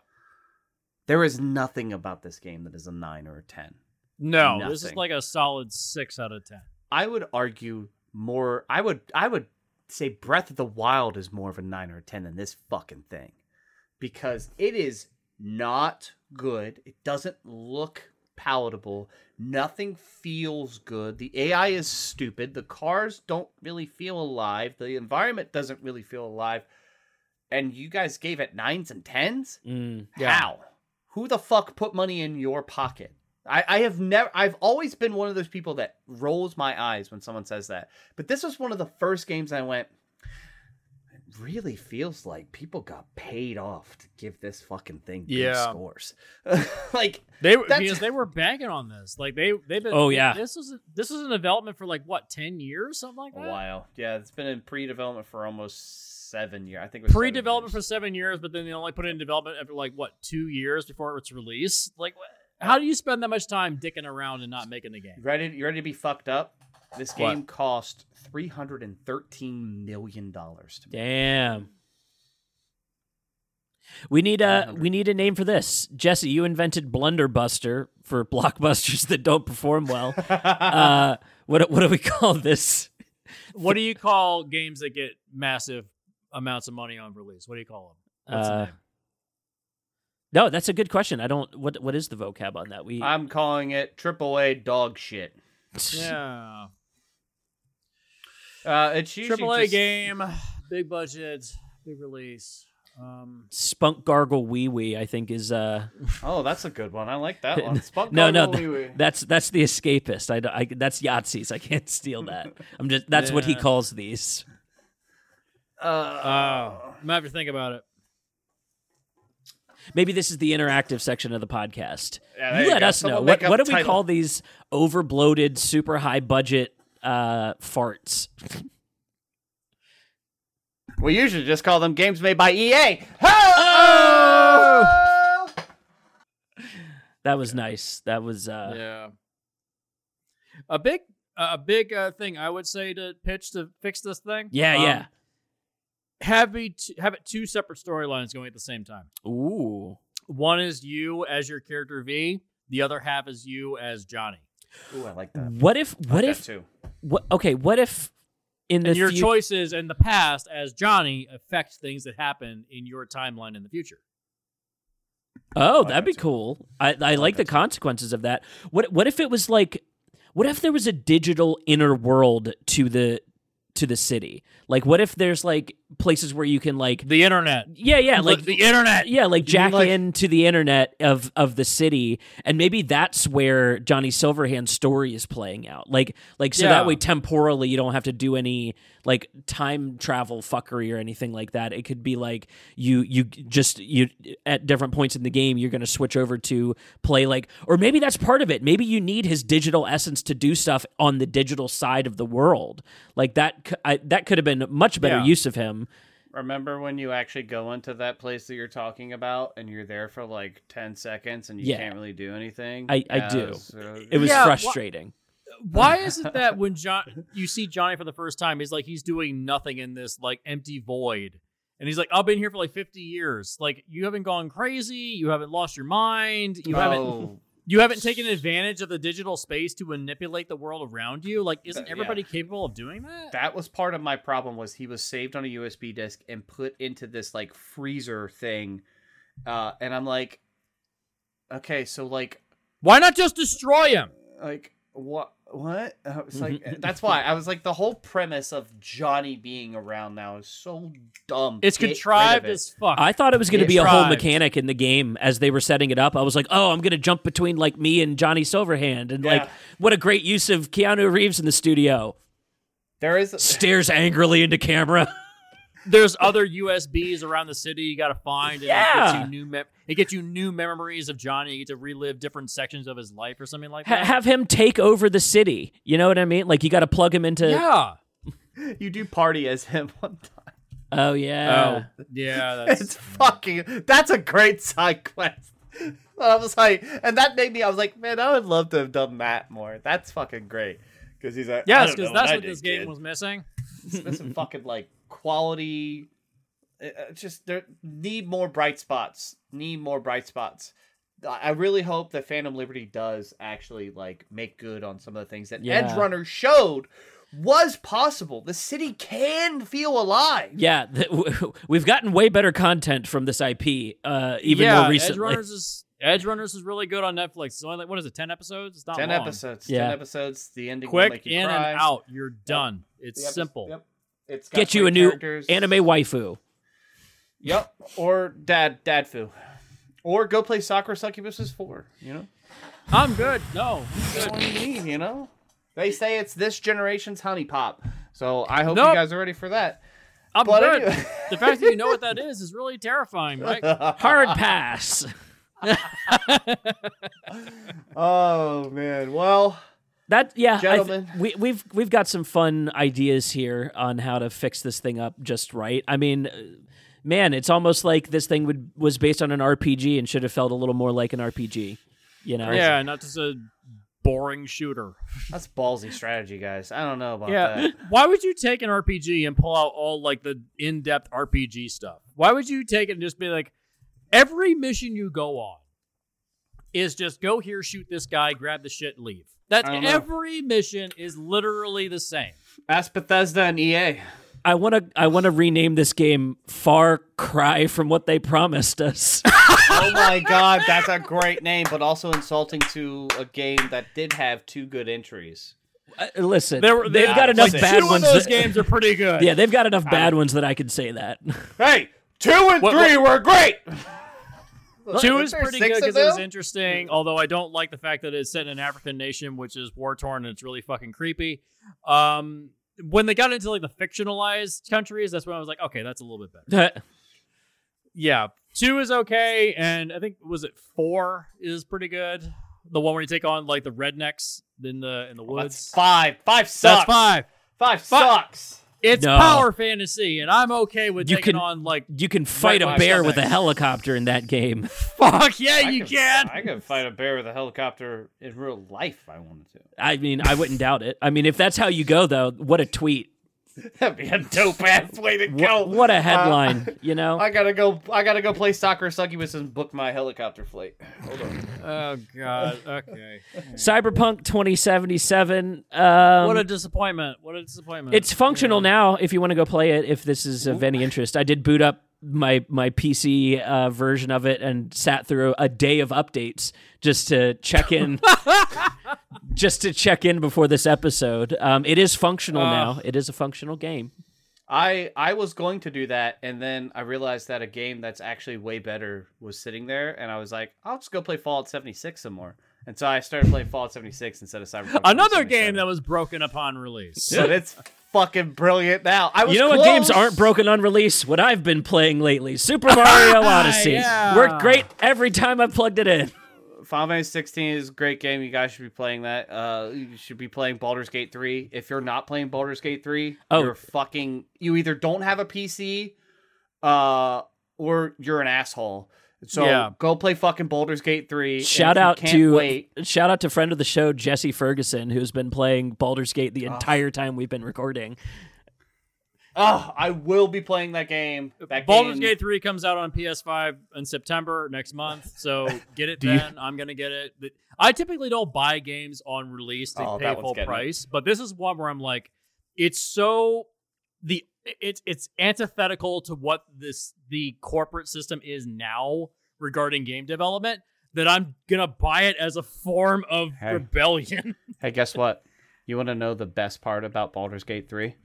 [SPEAKER 1] There is nothing about this game that is a nine or a ten.
[SPEAKER 3] No, this is like a solid six out of ten.
[SPEAKER 1] I would argue more. I would. I would say Breath of the Wild is more of a nine or a ten than this fucking thing, because it is not good. It doesn't look palatable. Nothing feels good. The AI is stupid. The cars don't really feel alive. The environment doesn't really feel alive. And you guys gave it nines and tens.
[SPEAKER 2] Mm.
[SPEAKER 3] Yeah.
[SPEAKER 1] How? Who the fuck put money in your pocket? I, I have never I've always been one of those people that rolls my eyes when someone says that. But this was one of the first games I went, it really feels like people got paid off to give this fucking thing good
[SPEAKER 3] Yeah.
[SPEAKER 1] scores. like
[SPEAKER 3] They were because they were banking on this. Like they they've been.
[SPEAKER 2] Oh, yeah.
[SPEAKER 3] This was this was in development for like what ten years, something like that?
[SPEAKER 1] a while. Yeah, it's been in pre-development for almost seven years. I think it was
[SPEAKER 3] Pre-development for seven years, but then they only put it in development after like what two years before its release. Like, wh- how do you spend that much time dicking around and not making the game?
[SPEAKER 1] You ready you ready to be fucked up? This
[SPEAKER 3] What?
[SPEAKER 1] game cost three hundred and thirteen million dollars
[SPEAKER 2] damn we need a we need a name for this jesse you invented blunderbuster for blockbusters that don't perform well uh what what do we call this
[SPEAKER 3] What do you call games that get massive amounts of money on release? What do you call them? What's the
[SPEAKER 2] Uh,
[SPEAKER 3] name?
[SPEAKER 2] No that's a good question i don't what what is the vocab on that we
[SPEAKER 1] I'm calling it AAA dog shit.
[SPEAKER 3] Yeah,
[SPEAKER 1] Uh, it's usually
[SPEAKER 3] AAA
[SPEAKER 1] just-
[SPEAKER 3] game, big budget, big release. Um,
[SPEAKER 2] spunk gargle wee wee i think is uh
[SPEAKER 1] Oh, that's a good one. I like that one. Spunk
[SPEAKER 2] no no
[SPEAKER 1] Gargle
[SPEAKER 2] th-
[SPEAKER 1] Wee Wee.
[SPEAKER 2] that's that's the escapist I, don't- I that's Yahtzee's i can't steal that i'm just that's what he calls these
[SPEAKER 1] Uh,
[SPEAKER 3] oh, I'm gonna have to think about it.
[SPEAKER 2] Maybe this is the interactive section of the podcast
[SPEAKER 1] Yeah,
[SPEAKER 2] you
[SPEAKER 1] you
[SPEAKER 2] let
[SPEAKER 1] go.
[SPEAKER 2] us know what, what do
[SPEAKER 1] the
[SPEAKER 2] we
[SPEAKER 1] title.
[SPEAKER 2] call these over bloated super high budget uh farts
[SPEAKER 1] we usually just call them games made by EA. Oh!
[SPEAKER 2] that was nice that was uh
[SPEAKER 3] yeah, a big, a big uh, thing I would say to pitch to fix this thing.
[SPEAKER 2] yeah
[SPEAKER 3] um,
[SPEAKER 2] yeah
[SPEAKER 3] Have it have it two separate storylines going at the same time.
[SPEAKER 2] ooh
[SPEAKER 3] One is you as your character V. The other half is you as Johnny.
[SPEAKER 1] Ooh, I like that.
[SPEAKER 2] what if
[SPEAKER 1] I
[SPEAKER 2] what
[SPEAKER 1] like
[SPEAKER 2] if
[SPEAKER 1] that too?
[SPEAKER 2] what okay what if in the
[SPEAKER 3] And your
[SPEAKER 2] fu-
[SPEAKER 3] choices in the past as Johnny affect things that happen in your timeline in the future.
[SPEAKER 2] Oh, that'd be cool. I, I, like the consequences of that. What what if it was like what if there was a digital inner world to the to the city? Like what if there's like places where you can like
[SPEAKER 3] The internet.
[SPEAKER 2] yeah, yeah,
[SPEAKER 3] Like
[SPEAKER 2] like
[SPEAKER 3] the internet.
[SPEAKER 2] yeah, like jack
[SPEAKER 1] like-
[SPEAKER 2] into the internet of of the city, and maybe that's where Johnny Silverhand's story is playing out. Like, like so
[SPEAKER 3] Yeah.
[SPEAKER 2] that way temporally you don't have to do any like time travel fuckery or anything like that. It could be like you you just you at different points in the game you're going to switch over to play like, or maybe that's part of it. Maybe you need his digital essence to do stuff on the digital side of the world. Like that, I that could have been much better
[SPEAKER 3] Yeah.
[SPEAKER 2] use of him.
[SPEAKER 1] Remember when you actually go into that place that you're talking about and you're there for like 10 seconds and you
[SPEAKER 2] Yeah.
[SPEAKER 1] can't really do anything?
[SPEAKER 2] I- I do.
[SPEAKER 1] so-
[SPEAKER 2] It was
[SPEAKER 3] Yeah, wha-
[SPEAKER 2] frustrating.
[SPEAKER 3] Why is it that when John you see Johnny for the first time, he's like he's doing nothing in this like empty void. And he's like, I've been here for like 50 years. Like, you haven't gone crazy. You haven't lost your mind. You haven't
[SPEAKER 1] Oh,
[SPEAKER 3] you haven't taken advantage of the digital space to manipulate the world around you. Like, isn't
[SPEAKER 1] That- yeah.
[SPEAKER 3] everybody capable of doing that?
[SPEAKER 1] that was part of my problem was he was saved on a USB disk and put into this like freezer thing. Uh, and I'm like, okay, so like
[SPEAKER 3] Why not just destroy him?
[SPEAKER 1] Like what? What? Uh, I was like, mm-hmm. uh, that's why I was like, the whole premise of Johnny being around now is so dumb.
[SPEAKER 3] It's
[SPEAKER 1] Get
[SPEAKER 3] contrived
[SPEAKER 1] it.
[SPEAKER 3] as fuck.
[SPEAKER 2] I thought it was going to
[SPEAKER 3] It's
[SPEAKER 2] be a whole mechanic in the game as they were setting it up. I was like, oh, I'm going to jump between like me and Johnny Silverhand, and like, what a great use of Keanu Reeves in the studio.
[SPEAKER 1] There is
[SPEAKER 2] Stares angrily into camera.
[SPEAKER 3] There's other USBs around the city you got to find. And It
[SPEAKER 2] Yeah.
[SPEAKER 3] gets, you new mem- it gets you new memories of Johnny. You get to relive different sections of his life or something like
[SPEAKER 2] Ha-
[SPEAKER 3] that.
[SPEAKER 2] have him take over the city. You know what I mean? Like you got to plug him into.
[SPEAKER 3] yeah.
[SPEAKER 1] you do party as him one time.
[SPEAKER 2] Oh yeah.
[SPEAKER 3] Oh, yeah. That's,
[SPEAKER 1] It's fucking. That's a great side quest. I was like, and that made me. I was like, man, I would love to have done that more. That's fucking great. Because he's like,
[SPEAKER 3] yes,
[SPEAKER 1] because
[SPEAKER 3] because that's what this game was missing.
[SPEAKER 1] There's some fucking like quality. uh, uh, just there need more bright spots. Need more bright spots. I I really hope that Phantom Liberty does actually like make good on some of the things that
[SPEAKER 2] Yeah.
[SPEAKER 1] Edgerunner showed was possible. The city can feel alive.
[SPEAKER 2] Yeah, th- we've gotten way better content from this IP, uh, even
[SPEAKER 3] yeah,
[SPEAKER 2] more recently.
[SPEAKER 3] Edge Runners is Edgerunners is really good on Netflix. It's only like what is it, ten episodes? It's not
[SPEAKER 1] Ten
[SPEAKER 3] long.
[SPEAKER 1] episodes.
[SPEAKER 2] Yeah.
[SPEAKER 1] Ten episodes. The ending will
[SPEAKER 3] Quick
[SPEAKER 1] make you
[SPEAKER 3] in
[SPEAKER 1] cry.
[SPEAKER 3] and out. You're done. It's
[SPEAKER 1] epi-
[SPEAKER 3] simple.
[SPEAKER 1] Yep. It's
[SPEAKER 2] Get you a new
[SPEAKER 1] characters.
[SPEAKER 2] anime waifu.
[SPEAKER 1] Yep. Or dad dad foo. Or go play Sakura Succubuses 4, you know?
[SPEAKER 3] I'm good. No,
[SPEAKER 1] That's all you need, you know? They say it's this generation's honey pop. So I hope
[SPEAKER 3] Nope.
[SPEAKER 1] you guys are ready for that.
[SPEAKER 3] I'm
[SPEAKER 1] But
[SPEAKER 3] good.
[SPEAKER 1] anyway-
[SPEAKER 3] the fact that you know what that is is really terrifying, Right?
[SPEAKER 2] Hard pass.
[SPEAKER 1] Oh man. Well,
[SPEAKER 2] That yeah, I th-
[SPEAKER 1] Gentlemen.
[SPEAKER 2] we we've we've got some fun ideas here on how to fix this thing up just right. I mean, uh, man, it's almost like this thing would was based on an RPG and should have felt a little more like an RPG. You know?
[SPEAKER 3] yeah, not just a boring shooter.
[SPEAKER 1] that's ballsy strategy, guys. I don't know about
[SPEAKER 3] Yeah.
[SPEAKER 1] that.
[SPEAKER 3] Why would you take an RPG and pull out all like the in-depth RPG stuff? Why would you take it and just be like, every mission you go on is just go here, shoot this guy, grab the shit, leave. That's
[SPEAKER 1] I know.
[SPEAKER 3] every mission is literally the same.
[SPEAKER 1] Ask Bethesda and EA.
[SPEAKER 2] I want to I want to rename this game Far Cry from what they promised us.
[SPEAKER 1] oh my god, that's a great name, but also insulting to a game that did have two good entries.
[SPEAKER 2] Uh, Listen,
[SPEAKER 3] There were-
[SPEAKER 2] they've
[SPEAKER 3] they-
[SPEAKER 2] got enough
[SPEAKER 3] like,
[SPEAKER 2] bad
[SPEAKER 3] two
[SPEAKER 2] ones.
[SPEAKER 3] Of those
[SPEAKER 2] that-
[SPEAKER 3] games are pretty good.
[SPEAKER 2] yeah, they've got enough bad ones that I can say that.
[SPEAKER 1] Hey, two and
[SPEAKER 3] What-
[SPEAKER 1] three were great.
[SPEAKER 3] Two is pretty good because it was interesting. Although I don't like the fact that it's set in an African nation, which is war torn and it's really fucking creepy. Um, when they got into like the fictionalized countries, that's when I was like, okay, that's a little bit better. Yeah, two is okay, and I think was it four is pretty good. The one where you take on like the rednecks in the in the
[SPEAKER 1] That's
[SPEAKER 3] woods.
[SPEAKER 1] five. Five sucks.
[SPEAKER 3] That's five.
[SPEAKER 1] Five
[SPEAKER 3] Fi-
[SPEAKER 1] sucks.
[SPEAKER 3] It's
[SPEAKER 2] No.
[SPEAKER 3] power fantasy, and I'm okay with
[SPEAKER 2] You
[SPEAKER 3] taking
[SPEAKER 2] can-
[SPEAKER 3] on like
[SPEAKER 2] you can fight a
[SPEAKER 3] Right,
[SPEAKER 2] bear
[SPEAKER 3] right.
[SPEAKER 2] with a helicopter in that game.
[SPEAKER 3] fuck yeah,
[SPEAKER 1] I
[SPEAKER 3] you
[SPEAKER 1] could-
[SPEAKER 3] can.
[SPEAKER 1] I could fight a bear with a helicopter in real life if I wanted to.
[SPEAKER 2] I mean, I wouldn't doubt it. I mean, if that's how you go, though, what a tweet!
[SPEAKER 1] That'd be a dope ass way to go.
[SPEAKER 2] What, what a headline, you know?
[SPEAKER 1] I gotta go. I gotta go play soccer succubus and book my helicopter flight. Hold on.
[SPEAKER 3] Oh god. Okay.
[SPEAKER 2] Cyberpunk 2077. Um,
[SPEAKER 3] what a disappointment. What a disappointment.
[SPEAKER 2] it's functional now. If you want to go play it, if this is of any interest, I did boot up my my PC uh, version of it and sat through a day of updates just to check in, just to check in before this episode. Um, it is functional
[SPEAKER 3] Uh.
[SPEAKER 2] now. It is a functional game.
[SPEAKER 1] I I was going to do that, and then I realized that a game that's actually way better was sitting there, and I was like, I'll just go play Fallout 76 some more. And so I started playing Fallout 76 instead of Cyberpunk.
[SPEAKER 3] another game that was broken upon release.
[SPEAKER 1] But it's fucking brilliant now. I was
[SPEAKER 2] You know what games aren't broken on release? What I've been playing lately, Super Mario Odyssey,
[SPEAKER 3] Yeah.
[SPEAKER 2] worked great every time I plugged it in.
[SPEAKER 1] Final Fantasy 16 is a great game. You guys should be playing that. Uh, you should be playing Baldur's Gate 3. If you're not playing Baldur's Gate 3,
[SPEAKER 2] Oh.
[SPEAKER 1] you're fucking. You either don't have a PC, uh, or you're an asshole. So
[SPEAKER 3] Yeah.
[SPEAKER 1] go play fucking Baldur's Gate 3.
[SPEAKER 2] Shout out to
[SPEAKER 1] wait.
[SPEAKER 2] shout out to friend of the show Jesse Ferguson, who's been playing Baldur's Gate the entire time we've been recording.
[SPEAKER 1] Oh, I will be playing that game. That
[SPEAKER 3] Baldur's
[SPEAKER 1] game,
[SPEAKER 3] Gate 3 comes out on PS5 in September next month, so get it
[SPEAKER 2] Do you-
[SPEAKER 3] then. I'm going to get it. I typically don't buy games on release to
[SPEAKER 1] Oh,
[SPEAKER 3] pay full
[SPEAKER 1] getting it.
[SPEAKER 3] price, but this is one where I'm like, it's so the it's it's antithetical to what this the corporate system is now regarding game development that I'm gonna buy it as a form of
[SPEAKER 1] Hey.
[SPEAKER 3] rebellion.
[SPEAKER 1] Hey, guess what? You want to know the best part about Baldur's Gate 3?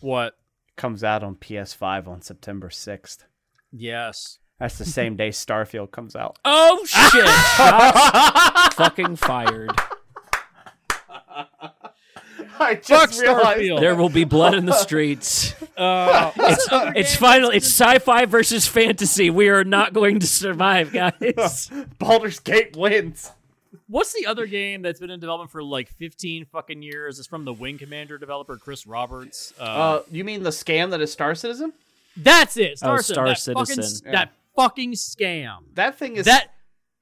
[SPEAKER 3] what?
[SPEAKER 1] Comes out on PS5 on September 6th.
[SPEAKER 3] Yes.
[SPEAKER 1] That's the same day Starfield comes out.
[SPEAKER 2] Oh shit! Fucking fired.
[SPEAKER 1] I
[SPEAKER 3] Fuck
[SPEAKER 1] just realized.
[SPEAKER 3] Starfield.
[SPEAKER 2] There will be blood in the streets.
[SPEAKER 3] Uh,
[SPEAKER 2] It's it's final. It's sci-fi versus fantasy. We are not going to survive, guys.
[SPEAKER 1] Baldur's Gate wins.
[SPEAKER 3] What's the other game that's been in development for like 15 fucking years? It's from the Wing Commander developer Chris Roberts. Uh,
[SPEAKER 1] Uh, you mean the scam that is Star Citizen?
[SPEAKER 3] that's it. Star,
[SPEAKER 2] Oh,
[SPEAKER 3] Citizen.
[SPEAKER 2] Star
[SPEAKER 3] that
[SPEAKER 2] Citizen.
[SPEAKER 3] Fucking,
[SPEAKER 1] Yeah.
[SPEAKER 3] That fucking scam.
[SPEAKER 1] That thing is
[SPEAKER 3] That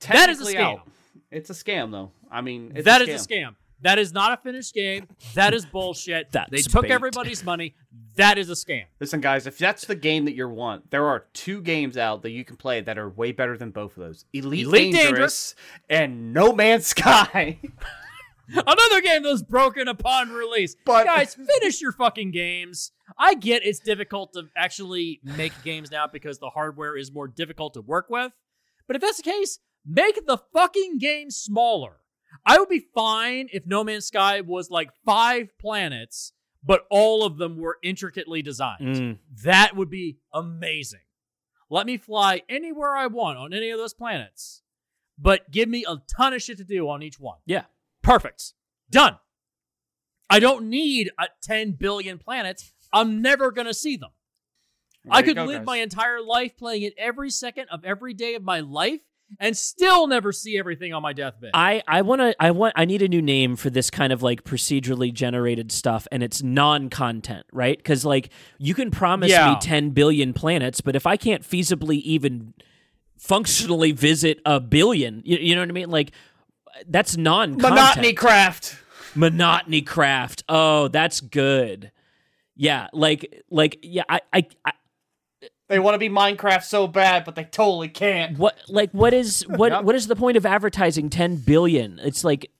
[SPEAKER 3] that is a scam.
[SPEAKER 1] out. It's a scam, though. I mean, it's
[SPEAKER 3] That
[SPEAKER 1] a
[SPEAKER 3] is a scam. That is not a finished game. That is bullshit.
[SPEAKER 2] That's
[SPEAKER 3] they took
[SPEAKER 2] bait.
[SPEAKER 3] everybody's money. That is a scam.
[SPEAKER 1] Listen, guys, if that's the game that you want, there are two games out that you can play that are way better than both of those: Elite,
[SPEAKER 3] Elite
[SPEAKER 1] Dangerous, and No Man's Sky.
[SPEAKER 3] Another game that was broken upon release.
[SPEAKER 1] But-
[SPEAKER 3] guys, finish your fucking games. I get it's difficult to actually make games now because the hardware is more difficult to work with. But if that's the case, make the fucking game smaller. I would be fine if No Man's Sky was like five planets, but all of them were intricately designed.
[SPEAKER 2] Mm.
[SPEAKER 3] That would be amazing. Let me fly anywhere I want on any of those planets, but give me a ton of shit to do on each one.
[SPEAKER 2] Yeah.
[SPEAKER 3] Perfect. Done. I don't need a 10 billion planets. I'm never going to see them. I
[SPEAKER 1] There you
[SPEAKER 3] could
[SPEAKER 1] go,
[SPEAKER 3] live
[SPEAKER 1] guys.
[SPEAKER 3] my entire life playing it every second of every day of my life and still never see everything on my deathbed.
[SPEAKER 2] I I want to I want I need a new name for this kind of like procedurally generated stuff and it's non-content, right? Cuz like you can promise
[SPEAKER 3] Yeah.
[SPEAKER 2] me 10 billion planets, but if I can't feasibly even functionally visit a billion, you, you know what I mean? Like that's non-content.
[SPEAKER 1] Monotony Craft.
[SPEAKER 2] monotony craft. Oh, that's good. Yeah, like like yeah, I I, I
[SPEAKER 1] They want to be Minecraft so bad, but they totally can't.
[SPEAKER 2] what like what is what
[SPEAKER 1] Yep.
[SPEAKER 2] what is the point of advertising 10 billion? It's like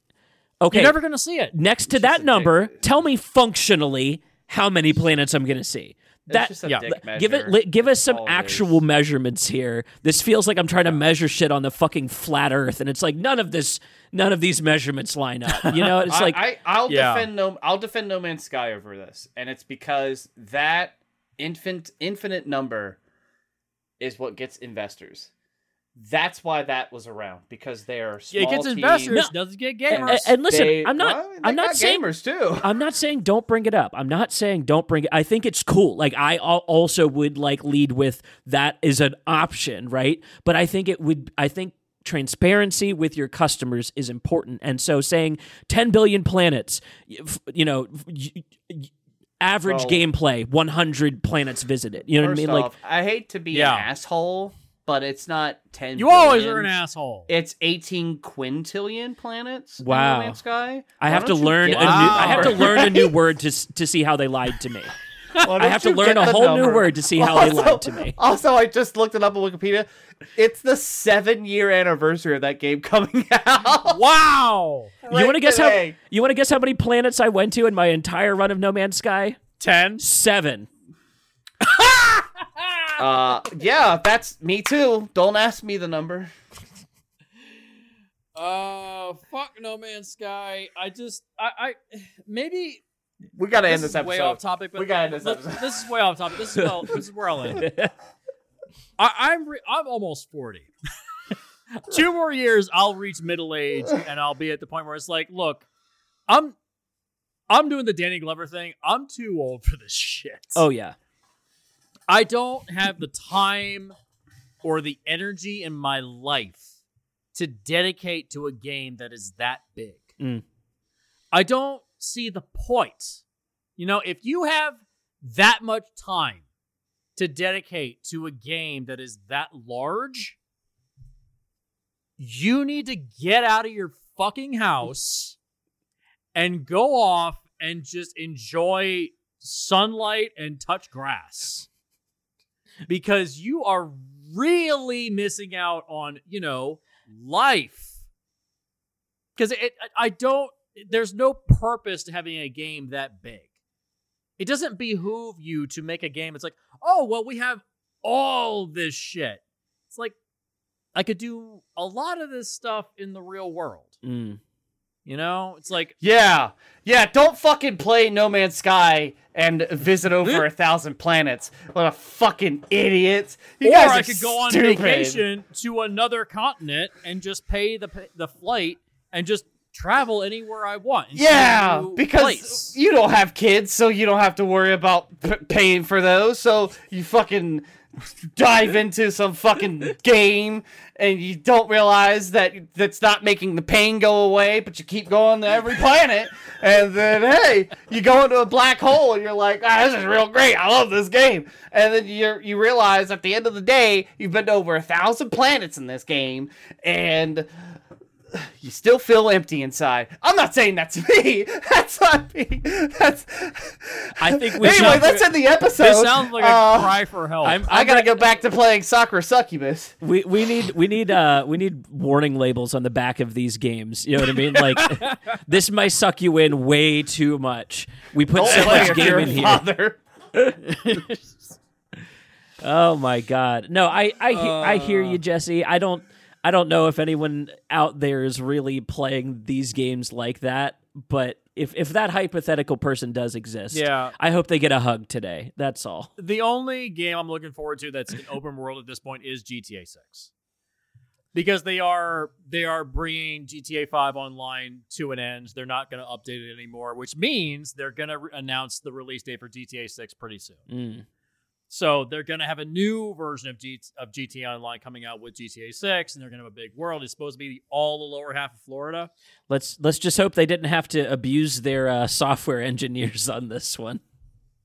[SPEAKER 2] okay,
[SPEAKER 3] You're never going to see it.
[SPEAKER 2] next to that number,
[SPEAKER 1] dick-
[SPEAKER 2] tell me functionally how many planets I'm going to see. That
[SPEAKER 1] it's just a
[SPEAKER 3] yeah.
[SPEAKER 1] dick
[SPEAKER 2] give it li- give us some
[SPEAKER 1] All
[SPEAKER 2] actual
[SPEAKER 1] is.
[SPEAKER 2] measurements here. This feels like I'm trying to measure shit on the fucking flat earth and it's like none of this none of these measurements line up. You know, it's
[SPEAKER 1] I,
[SPEAKER 2] like
[SPEAKER 1] I, I'll
[SPEAKER 3] Yeah.
[SPEAKER 1] defend no. I'll defend No Man's Sky over this, and it's because that infant infinite number is what gets investors. That's why that was around because they're small
[SPEAKER 3] it gets
[SPEAKER 1] teams.
[SPEAKER 3] investors, doesn't get gamers.
[SPEAKER 2] and, and listen,
[SPEAKER 1] They-
[SPEAKER 2] I'm not
[SPEAKER 1] well, they
[SPEAKER 2] I'm not
[SPEAKER 1] got
[SPEAKER 2] saying
[SPEAKER 1] gamers too.
[SPEAKER 2] I'm not saying don't bring it up. I'm not saying don't bring it. I think it's cool. Like I al- also would like lead with that is an option, right? But I think it would. I think transparency with your customers is important. And so saying 10 billion planets, y- f- you know, y- y- average
[SPEAKER 1] Well-
[SPEAKER 2] gameplay, 100 planets visited. You know
[SPEAKER 1] First
[SPEAKER 2] what I mean? Like
[SPEAKER 1] I hate to be
[SPEAKER 3] Yeah.
[SPEAKER 1] an asshole, but it's not ten.
[SPEAKER 3] you always
[SPEAKER 1] billion.
[SPEAKER 3] are an asshole.
[SPEAKER 1] It's eighteen quintillion planets.
[SPEAKER 2] Wow.
[SPEAKER 1] No Man's Sky.
[SPEAKER 2] I
[SPEAKER 1] Why
[SPEAKER 2] have to learn a
[SPEAKER 1] get
[SPEAKER 2] new. I have to learn a new word to to see how they lied to me.
[SPEAKER 1] Why
[SPEAKER 2] I have to learn a
[SPEAKER 1] the
[SPEAKER 2] whole new word to see how they
[SPEAKER 1] Also-
[SPEAKER 2] lied to me.
[SPEAKER 1] Also, I just looked it up on Wikipedia. It's the seven year anniversary of that game coming out.
[SPEAKER 3] wow.
[SPEAKER 2] you want to guess how? You want to guess how many planets I went to in my entire run of No Man's Sky?
[SPEAKER 3] 10.
[SPEAKER 2] Seven.
[SPEAKER 1] Uh, yeah, that's me too. Don't ask me the number.
[SPEAKER 3] Uh, fuck No Man's Sky. I just, I, I maybe
[SPEAKER 1] We gotta end
[SPEAKER 3] this
[SPEAKER 1] this
[SPEAKER 3] is way off topic, but
[SPEAKER 1] We gotta end this episode.
[SPEAKER 3] This is way off topic. This is well, this is where I'll end. I, I'm re- I'm almost forty. Two more years, I'll reach middle age, and I'll be at the point where it's like, look, I'm I'm doing the Danny Glover thing. I'm too old for this shit.
[SPEAKER 2] Oh yeah.
[SPEAKER 3] I don't have the time or the energy in my life to dedicate to a game that is that big.
[SPEAKER 2] Mm.
[SPEAKER 3] I don't see the point. You know, if you have that much time to dedicate to a game that is that large, you need to get out of your fucking house and go off and just enjoy sunlight and touch grass because you are really missing out on you know life because it i don't there's no purpose to having a game that big it doesn't behoove you to make a game it's like oh well we have all this shit it's like I could do a lot of this stuff in the real world.
[SPEAKER 2] Mm.
[SPEAKER 3] You know, it's like
[SPEAKER 1] Yeah, yeah. Don't fucking play No Man's Sky and visit over a thousand planets. What a fucking idiots! You
[SPEAKER 3] or
[SPEAKER 1] guys
[SPEAKER 3] I could go on
[SPEAKER 1] stupid.
[SPEAKER 3] vacation to another continent and just pay the the flight and just travel anywhere I want. and see a
[SPEAKER 1] Yeah, because
[SPEAKER 3] place.
[SPEAKER 1] you don't have kids, so you don't have to worry about p- paying for those. So you fucking dive into some fucking game, and you don't realize that that's not making the pain go away. But you keep going to every planet, and then hey, you go into a black hole, and you're like, ah, this is real great. I love this game. And then you you realize at the end of the day, you've been to over a thousand planets in this game, and you still feel empty inside. I'm not saying that's me. That's not me. That's.
[SPEAKER 2] I think we
[SPEAKER 1] anyway,
[SPEAKER 2] should-
[SPEAKER 1] let's end the episode.
[SPEAKER 3] this sounds like a
[SPEAKER 1] Uh,
[SPEAKER 3] cry for help.
[SPEAKER 2] I'm-
[SPEAKER 1] I gotta go back to playing soccer Succubus.
[SPEAKER 2] We we need we need uh we need warning labels on the back of these games. You know what I mean? Like this might suck you in way too much. We put so much game
[SPEAKER 1] you're
[SPEAKER 2] in here. Oh my god. No, I I he- I hear you, Jesse. I don't I don't know if anyone out there is really playing these games like that, but if if that hypothetical person does exist,
[SPEAKER 3] Yeah.
[SPEAKER 2] I hope they get a hug today. That's all.
[SPEAKER 3] the only game I'm looking forward to that's an open world at this point is GTA 6. Because they are they are bringing GTA 5 online to an end. They're not going to update it anymore, which means they're going to re- announce the release date for GTA 6 pretty soon.
[SPEAKER 2] Mm.
[SPEAKER 3] So they're going to have a new version of, G- of GTA Online coming out with GTA 6, and they're going to have a big world. It's supposed to be all the lower half of Florida.
[SPEAKER 2] Let's let's just hope they didn't have to abuse their uh, software engineers on this one.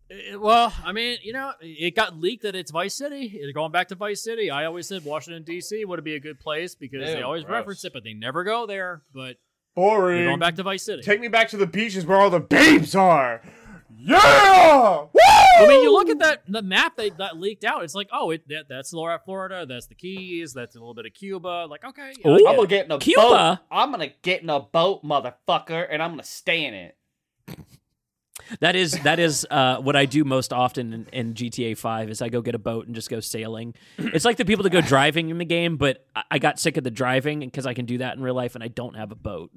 [SPEAKER 3] It- well, I mean, you know, it got leaked that it's Vice City. It- Going back to Vice City, I always said Washington D.C. would be a good place because they always
[SPEAKER 1] gross.
[SPEAKER 3] reference it, but they never go there. But
[SPEAKER 4] Boring.
[SPEAKER 3] they're going back to Vice City.
[SPEAKER 4] Take me back to the beaches where all the babes are. Yeah! Woo!
[SPEAKER 3] I mean, you look at that the map they that leaked out. It's like, oh, it that, that's Lower Florida. That's the Keys. That's a little bit of Cuba. Like, okay, yeah, I
[SPEAKER 2] Ooh.
[SPEAKER 3] get
[SPEAKER 1] I'm gonna get in a
[SPEAKER 2] Cuba?
[SPEAKER 1] boat. I'm gonna get in a boat, motherfucker, and I'm gonna stay in it.
[SPEAKER 2] That is that is uh, what I do most often in, in GTA Five is I go get a boat and just go sailing. It's like the people that go driving in the game, but I- I got sick of the driving because I can do that in real life and I don't have a boat.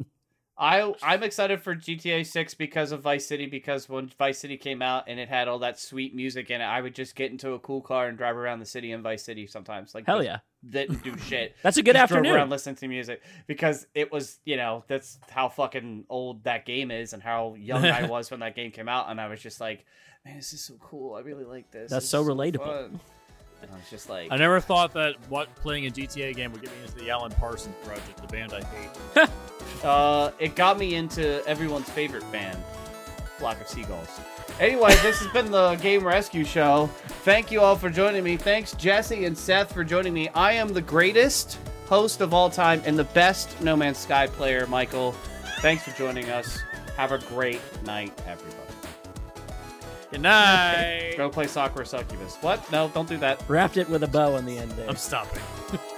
[SPEAKER 1] I I'm excited for GTA 6 because of Vice City because when Vice City came out and it had all that sweet music in it, I would just get into a cool car and drive around the city in Vice City sometimes. Like
[SPEAKER 2] Hell yeah,
[SPEAKER 1] didn't do shit.
[SPEAKER 2] that's a good
[SPEAKER 1] Just drove
[SPEAKER 2] afternoon.
[SPEAKER 1] around listening to music because it was you know that's how fucking old that game is and how young I was when that game came out and I was just like, man, this is so cool. I really like this.
[SPEAKER 2] That's so relatable.
[SPEAKER 1] fun." And I was just like,
[SPEAKER 3] I never thought that what playing a GTA game would get me into the Alan Parsons Project, the band I hate.
[SPEAKER 1] Uh, it got me into everyone's favorite band, Flock of Seagulls. Anyway, this has been the Game Rescue Show. Thank you all for joining me. Thanks, Jesse and Seth, for joining me. I am the greatest host of all time and the best No Man's Sky player, Michael. Thanks for joining us. Have a great night, everybody.
[SPEAKER 3] Good night.
[SPEAKER 1] Go play soccer Succubus. What? No, don't do that.
[SPEAKER 2] Wrapped it with a bow on the end there.
[SPEAKER 3] I'm stopping.